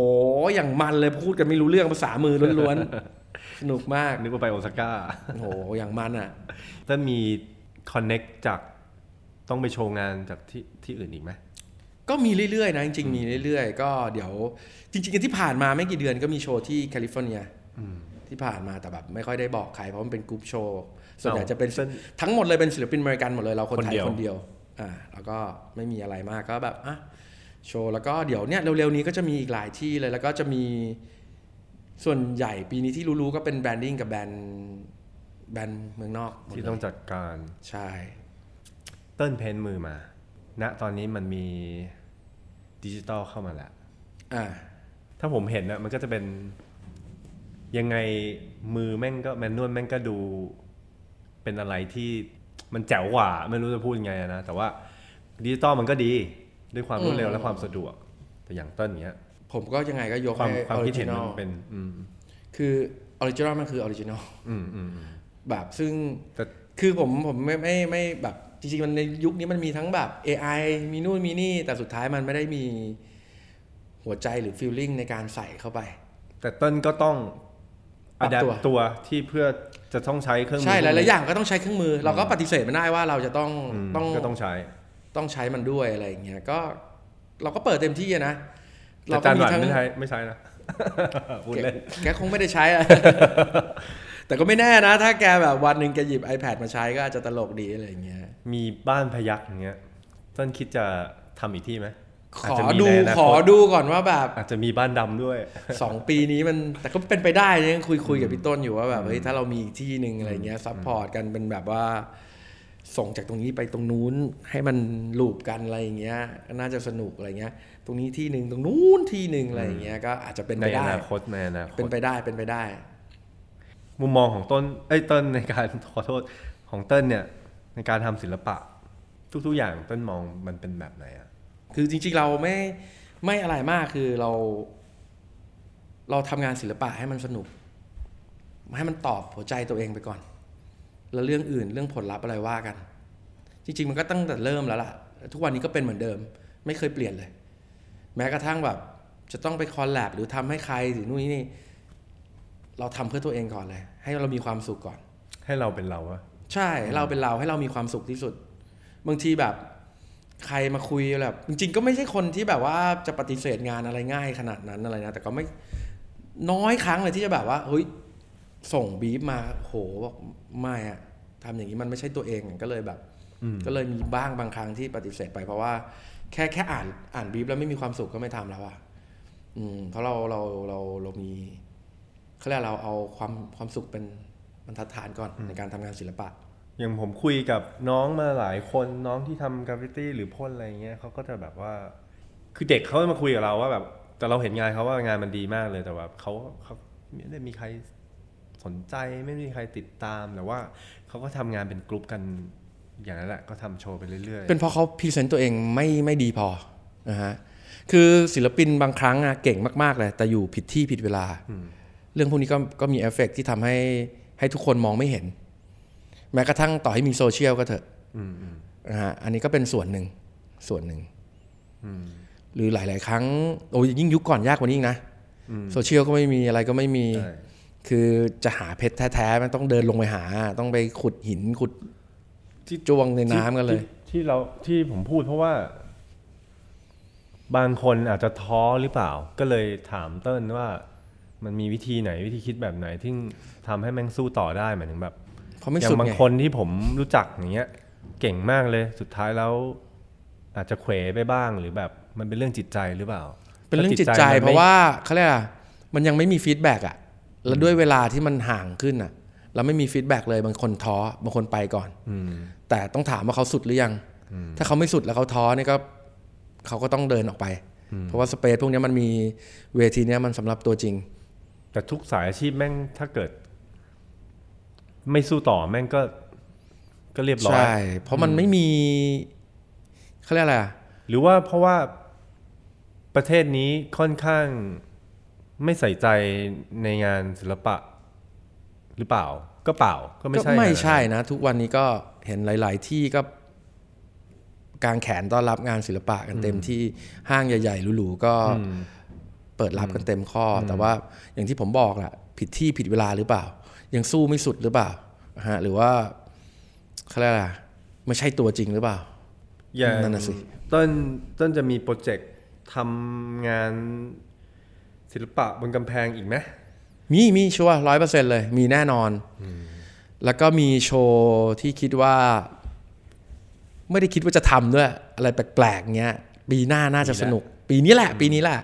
อย่างมันเลยพูดกันไม่รู้เรื่องภาษามือล้วนๆ สนุกมากนึกว่าไปโอซาก้าโอ้โหอย่างมันอะถ้ามี connect จากต้องไปโชว์งานจากที่ที่อื่นอีกไหมก็มีเรื่อยๆนะจริงๆมีเรื่อยๆ ก็เดี๋ยว จริงๆที่ผ่านมาไม่กี่เดือนก็มีโชว์ที่แคลิฟอร์เนียที่ผ่านมาแต่แบบไม่ค่อยได้บอกใครเพราะมันเป็น group show ส่วนใหญ่จะเป็นส้นทั้งหมดเลยเป็นศิลปินอเมริกันหมดเลยเราคนไทยคนเดียวคนเดียว อ่าแล้วก็ไม่มีอะไรมากก็แบบอะโชว์แล้วก็เดี๋ยวเนี่ยเร็วๆนี้ก็จะมีอีกหลายที่เลยแล้วก็จะมีส่วนใหญ่ปีนี้ที่รู้ๆก็เป็น branding กับแบรนด์แบรนด์เมืองนอกหมดที่เลยต้องจัดการใช่เติ้ล paint มือมา ณตอนนี้มันมีดิจิตอลเข้ามาแล้วอ่าถ้าผมเห็นนะมันก็จะเป็นยังไงมือแม่งก็ manual แม่งก็ดูเป็นอะไรที่ มันแจ๋วกว่า ไม่รู้จะพูดยังไงอะนะ แต่ว่าดิจิตอลมันก็ดีด้วยความรวดเร็วและความสะดวก แต่อย่างเต้นเนี้ย ผมก็ยังไงก็ยกความให้ความออคิริดจิเห็นนอมัลนเป็นอืมคือออริจินอลมันคือออริจินอลอืมอืมอืมแบบซึ่งแต่คือผมผมไม่ไม่ไม่แบบจริงๆมันในยุคนี้มันมีทั้งแบบ AI มีนู่นมีนี่ แต่สุดท้ายมันไม่ได้มีหัวใจหรือฟีลลิ่งในการใส่เข้าไป แต่เต้นก็ต้องปรับอัดตัวตัวที่เพื่อ จะต้องใช้เครื่องมืใช่หพวกลายนี้ๆอย่างก็ต้องใช้เครื่องมือ เราก็ปฏิเสธไม่ได้ว่าเราจะต้องอืมต้องก็ต้องใช้ต้องใช้มันด้วยอะไรอย่างเงี้ยก็เราก็เปิดเต็มที่อะนะแต่จานหวานไม่ใช้ไม่ใช้นะพูดเล่นแกคงไม่ได้ใช้อะแต่ก็ไม่แน่นะ ถ้าแกแบบวันหนึ่งแกหยิบ iPad มาใช้ก็อาจจะตลกดีอะไรอย่างเงี้ยมีบ้านพยักอย่างเงี้ยต้นคิดจะทำอีกที่ไหม ขาจอจะมีดูในนาขคอตดูก่อนว่าแบบ อาจจะมีบ้านดำด้วยสองปีนี้มันแต่ก็เป็นไปได้นะยังคุยคุยกับพี่ต้นอยู่ว่าแบบเฮ้ยถ้าเรามีอีกที่หนึ่งอะไรเงี้ยซัพพอร์ตกันเป็นแบบว่า ส่งจากตรงนี้ไปตรงนู้นให้มันลูปกันอะไรอย่างเงี้ยก็น่าจะสนุกอะไรเงี้ย ตรงนี้ที่หนึ่งตรงนู้นที่หนึ่งอะไรอย่างเงี้ยก็อาจจะเป็นในไปอได้นาคตในอนาคเป็นตไปได้เป็นไปได้ มุมมองของต้นเอ้ยต้นในการขอโทษของเต้นเนี่ยในการทำศิลปะ ทุกๆอย่างต้นมองมันเป็นแบบไหนอะ คือจริงๆเราไม่ไม่อะไรมากคือเรา เราทำงานศิลปะให้มันสนุก ให้มันตอบหัวใจตัวเองไปก่อน แล้วเรื่องอื่นเรื่องผลลัพธ์อะไรว่ากัน จริง ๆ มันก็ตั้งแต่เริ่มแล้วล่ะ ทุกวันนี้ก็เป็นเหมือนเดิม ไม่เคยเปลี่ยนเลย แม้กระทั่งแบบ จะต้องไปคอลแลบหรือทำให้ใครหรือนู่นนี่เราทำเพื่อตัวเองก่อนเลย ให้เรามีความสุขก่อน ให้เราเป็นเราอะใช่เราเป็นเราให้เรามีความสุขที่สุด บางทีแบบ ใครมาคุยแบบจริง ๆ ก็ไม่ใช่คนที่แบบว่าจะปฏิเสธงานอะไรง่ายขนาดนั้นอะไรนะแต่ก็ไม่น้อยครั้งเลยที่จะแบบว่าเฮ้ยส่งบีฟมาโหบอกไม่อะทำอย่างนี้มันไม่ใช่ตัวเองก็เลยแบบ ก็เลยมีบ้างบางครั้งที่ปฏิเสธไปเพราะว่าแค่แค่อ่านอ่านบีฟแล้วไม่มีความสุขก็ไม่ทำแล้วอะอืมเพราะเราเราเราเรามีเขาเรียกเราเอาความความสุขเป็นบรรทัดฐานก่อนในการทำงานศิลปะ อย่างผมคุยกับน้องมาหลายคนน้องที่ทำกราฟฟิตี้หรือพ่นอะไรเงี้ยเขาก็จะแบบว่า คือเด็กเขามาคุยกับเราว่าแบบ แต่เราเห็นงานเขาว่างานมันดีมากเลยแต่แบบเขาเขาไม่ได้มีใครสนใจไม่มีใครติดตามแต่ว่าเขาก็ทำงานเป็นกลุ่มกันอย่างนั้นแหละก็ทำโชว์ไปเรื่อยเป็นเพราะเขา present ตัวเองไม่ไม่ดีพอนะฮะคือศิลปินบางครั้งอะเก่งมากๆเลยแต่อยู่ผิดที่ผิดเวลา เรื่องพวกนี้ก็ก็มีเอฟเฟกต์ที่ทำให้ให้ทุกคนมองไม่เห็น แม้กระทั่งต่อให้มีโซเชียลก็เถอะนะฮะอันนี้ก็เป็นส่วนหนึ่งส่วนหนึ่งหรือหลาย ๆ ครั้งโอ้ยยิ่งยุคก่อนยากกว่านี้อีกนะโซเชียลก็ไม่มีอะไรก็ไม่มีๆใช่คือจะหาเพชรแท้ๆมันต้องเดินลงไปหา ต้องไปขุดหินขุดที่จวงในน้ำกันเลยที่ที่เราที่ผมพูดเพราะว่า บางคนอาจจะท้อหรือเปล่า ก็เลยถามเติ้ลว่า มันมีวิธีไหนวิธีคิดแบบไหนที่ทำให้แม่งสู้ต่อได้หมายถึงแบบ เขาไม่อย่าสุดงบางไงคนที่ผมรู้จักอย่างเงี้ย เก่งมากเลยสุดท้ายแล้วอาจจะเขวไปบ้างหรือแบบมันเป็นเรื่องจิตใจหรือเปล่า เป็นเรื่องจิตใจถ้มันเพไม่ราะว่าเขาเรียกอะไรมันยังไม่มี feedback อะแล้วด้วยเวลาที่มันห่างขึ้นอะเราไม่มี feedback เลยบางคนท้อบางคนไปก่อนอืมแต่ต้องถามว่าเขาสุดหรือยัง ถ้าเขาไม่สุดแล้วเขาท้อเนี่ยก็เขาก็ต้องเดินออกไป เพราะว่า space พวกเนี้ยมันมีเวทีเนี้ยมันสำหรับตัวจริง แต่ทุกสายอาชีพแม่งถ้าเกิด ไม่สู้ต่อแม่งก็ก็เรียบร้อย ใช่ เพราะมันไม่มีเขาเรียกอะไรอะหรือว่าเพราะว่าประเทศนี้ค่อนข้างไม่ใส่ใจในงานศิลปะ หรือเปล่า ก็เปล่าก็ไม่ก็ใช่ไม่ขนาดนั้นใช่นะ ทุกวันนี้ก็เห็นหลาย ๆ ที่ก็กางแขนต้อนรับงานศิลปะกันเต็มที่ห้างใหญ่ ๆหรูๆก็เปิดรับกันเต็มข้ออแต่ว่าอย่างที่ผมบอกแหละผิดที่ผิดเวลาหรือเปล่า ยังสู้ไม่สุดหรือเปล่าฮะหรือว่าเขาเรียกอะไรอะไม่ใช่ตัวจริงหรือเปล่าอย่างนั่นน่ะสิต้นต้นจะมีโปรเจกต์ทำงานศิลปะบนกำแพงอีกไหมมีมีชัวร้อยเปอร์เซ็นเลย มีแน่นอน แล้วก็มีโชว์ที่คิดว่า ไม่ได้คิดว่าจะทำด้วย อะไรแปลกๆเงี้ย ปีหน้าน่าจะสนุก ปีนี้แหละ ปีนี้แหละ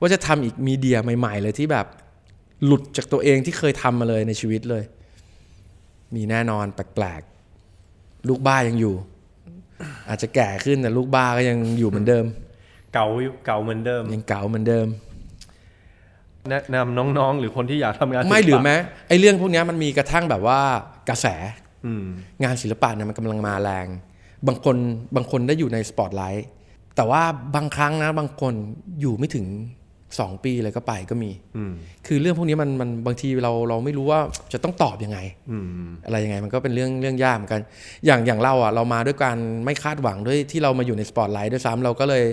ว่าจะทำอีกมีเดียใหม่ ๆ เลยที่แบบ หลุดจากตัวเองที่เคยทำมาเลยในชีวิตเลย มีแน่นอนแปลกๆ ลูกบ้ายังอยู่ อาจจะแก่ขึ้นแต่ลูกบ้าก็ยังอยู่เหมือนเดิม เก่าอยู่เก่าเหมือนเดิม ยังเก๋าเหมือนเดิม แนะนำน้องๆ หรือคนที่อยากทำงานศิลปะไม่หรือแม้ไอ้เรื่องพวกเนี้ยมันมีกระทั่งแบบว่ากระแสอืมงานศิลปะเนี่ยมันกำลังมาแรง บางคนบางคนได้อยู่ในสปอตไลท์แต่ว่าบางครั้งนะบางคนอยู่ไม่ถึง 2ปีเลยก็ไปก็มีอืมคือเรื่องพวกนี้มันมันบางทีเราเราไม่รู้ว่าจะต้องตอบยังไงอืมอะไรยังไงมันก็เป็นเรื่องเรื่องยากเหมือนกัน อย่างอย่างเราอะเรามาด้วยการไม่คาดหวังด้วยที่เรามาอยู่ในสปอตไลท์ด้วยซ้ำเราก็เลย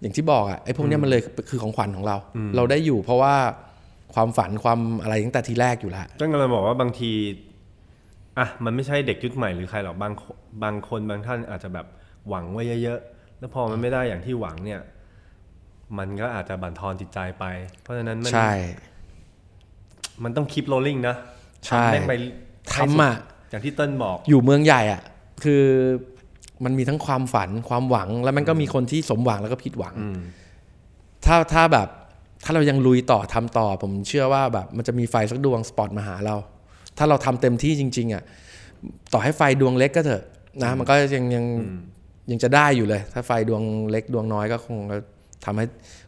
อย่างที่บอกอะไอ้พวกเนี้ยมันเลยคือของขวัญของเรา เราได้อยู่เพราะว่าความฝันความอะไรตั้งแต่ทีแรกอยู่แล้วต้องกำลังบอกว่าบางทีอะมันไม่ใช่เด็กยุคใหม่หรือใครหรอกบางคนบางคนบางท่านอาจจะแบบหวังไว้เยอะๆแล้วพอมันไม่ได้อย่างที่หวังเนี่ย มันก็อาจจะบั่นทอนจิตใจไป เพราะฉะนั้นมันใช่ มันต้อง keep rolling นะใช่ทำแม่งไปทำอะอย่างที่เติ้ลบอกอยู่เมืองใหญ่อะ คือมันมีทั้งความฝันความหวัง แล้วมันก็มีคนที่สมหวังแล้วก็ผิดหวังอืมถ้าถ้าแบบ ถ้าเรายังลุยต่อทำต่อ ผมเชื่อว่าแบบ มันจะมีไฟสักดวงสปอตมาหาเรา ถ้าเราทำเต็มที่จริง ๆอะต่อให้ไฟดวงเล็กก็เถอะนะ มันก็ยังยังยังจะได้อยู่เลย ถ้าไฟดวงเล็กดวงน้อยก็คง ทำให้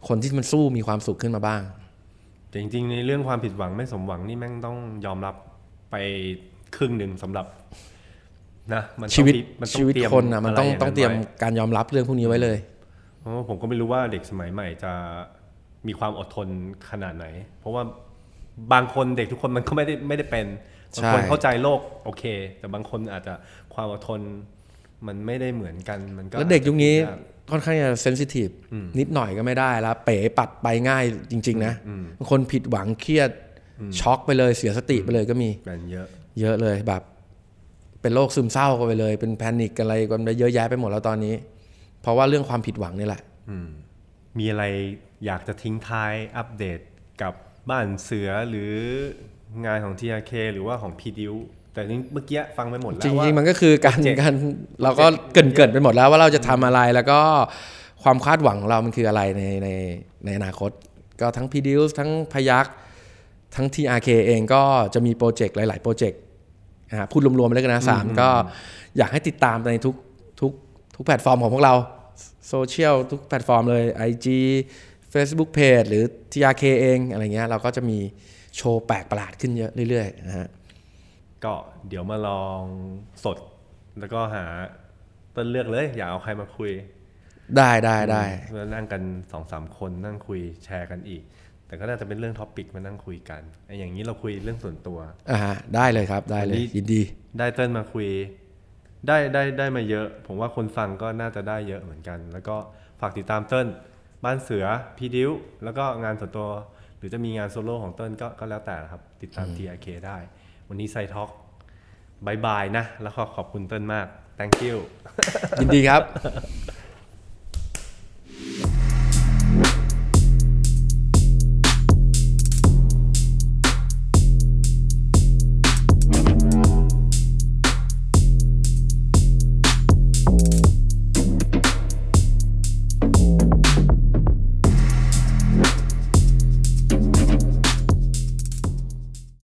คนที่มันสู้มีความสุขขึ้นมาบ้างแต่จริงๆ ในเรื่องความผิดหวังไม่สมหวังนี่แม่งต้องยอมรับไปครึ่งหนึ่งสำหรับนะมันต้องชีวิตมันต้องชีวิตเตรียมคนอะมันต้องะไย่าต้องเตรียมไว้การยอมรับเรื่องพวกนี้ไว้เลยเพราะว่าผมก็ไม่รู้ว่าเด็กสมัยใหม่จะมีความอดทนขนาดไหน เพราะว่าบางคนเด็กทุกคนมันก็ไม่ได้ไม่ได้เป็นบางคนใช่เข้าใจโลกโอเค แต่บางคนอาจจะความอดทน มันไม่ได้เหมือนกันมันก็แล้วเด็กยุคนี้อาจจะค่อนข้างจะเซนซิทีฟนิดหน่อยก็ไม่ได้แล้วเป๋ปัดไปง่ายจริง ๆ นะบางคนผิดหวังเครียดช็อกไปเลยเสียสติไปเลยก็มีแบนเยอะเยอะเลยแบบ เป็นโรคซึมเศร้ากันไปเลย เป็นแพนิคอะไรกันไปเยอะแยะไปหมดแล้วตอนนี้ เพราะว่าเรื่องความผิดหวังนี่แหละอืมมีอะไรอยากจะทิ้งท้ายอัปเดตกับบ้านเสือหรืองานของ TRK หรือว่าของ p d u แต่นี่เมื่อกี้ฟังไปหมดแล้จวว่าริงๆมันก็คือการโปรเจกต์การเราก็เกรินเกิดไปหมดแล้วว่าเราจะทำอะไรแล้วก็ความคาดหวังของเรามันคืออะไรในในในอนาคต ก็ทั้ง p d u ทั้งพยักทั้ง TRK เองก็จะมีโปรเจกต์หลาย ๆ โปรเจกต์นะฮะพูดรวมๆไปเลยกันนะสามก็อยากให้ติดตามในทุกทุกทุกแพลตฟอร์มของพวกเราโซเชียลทุกแพลตฟอร์มเลย IG Facebook Page หรือ TRK เองอะไรเงี้ยเราก็จะมีโชว์แปลกประหลาดขึ้นเยอะเรื่อยๆนะฮะ ก็เดี๋ยวมาลองสด แล้วก็หาเติ้ลเลือกเลยอยากเอาใครมาคุย ได้ได้ได้แล้วนั่งกันสองสามคนนั่งคุยแชร์กันอีก แต่ก็น่าจะเป็นเรื่อง topic มานั่งคุยกันไอ้อย่างนี้เราคุยเรื่องส่วนตัวอ่าฮะได้เลยครับได้เลยวันนี้ยินดี ได้เติ้ลมาคุย ได้ได้ได้มาเยอะ ผมว่าคนฟังก็น่าจะได้เยอะเหมือนกัน แล้วก็ฝากติดตามเติ้ลบ้านเสือพีดิวแล้วก็งานส่วนตัว หรือจะมีงานโซโล่ของเติ้ลก็ก็แล้วแต่นะครับ ติดตาม TRK ได้ วันนี้ Psych Talk bye bye นะ แล้วก็ขอบคุณเติ้ลมาก thank you ยินดีครับ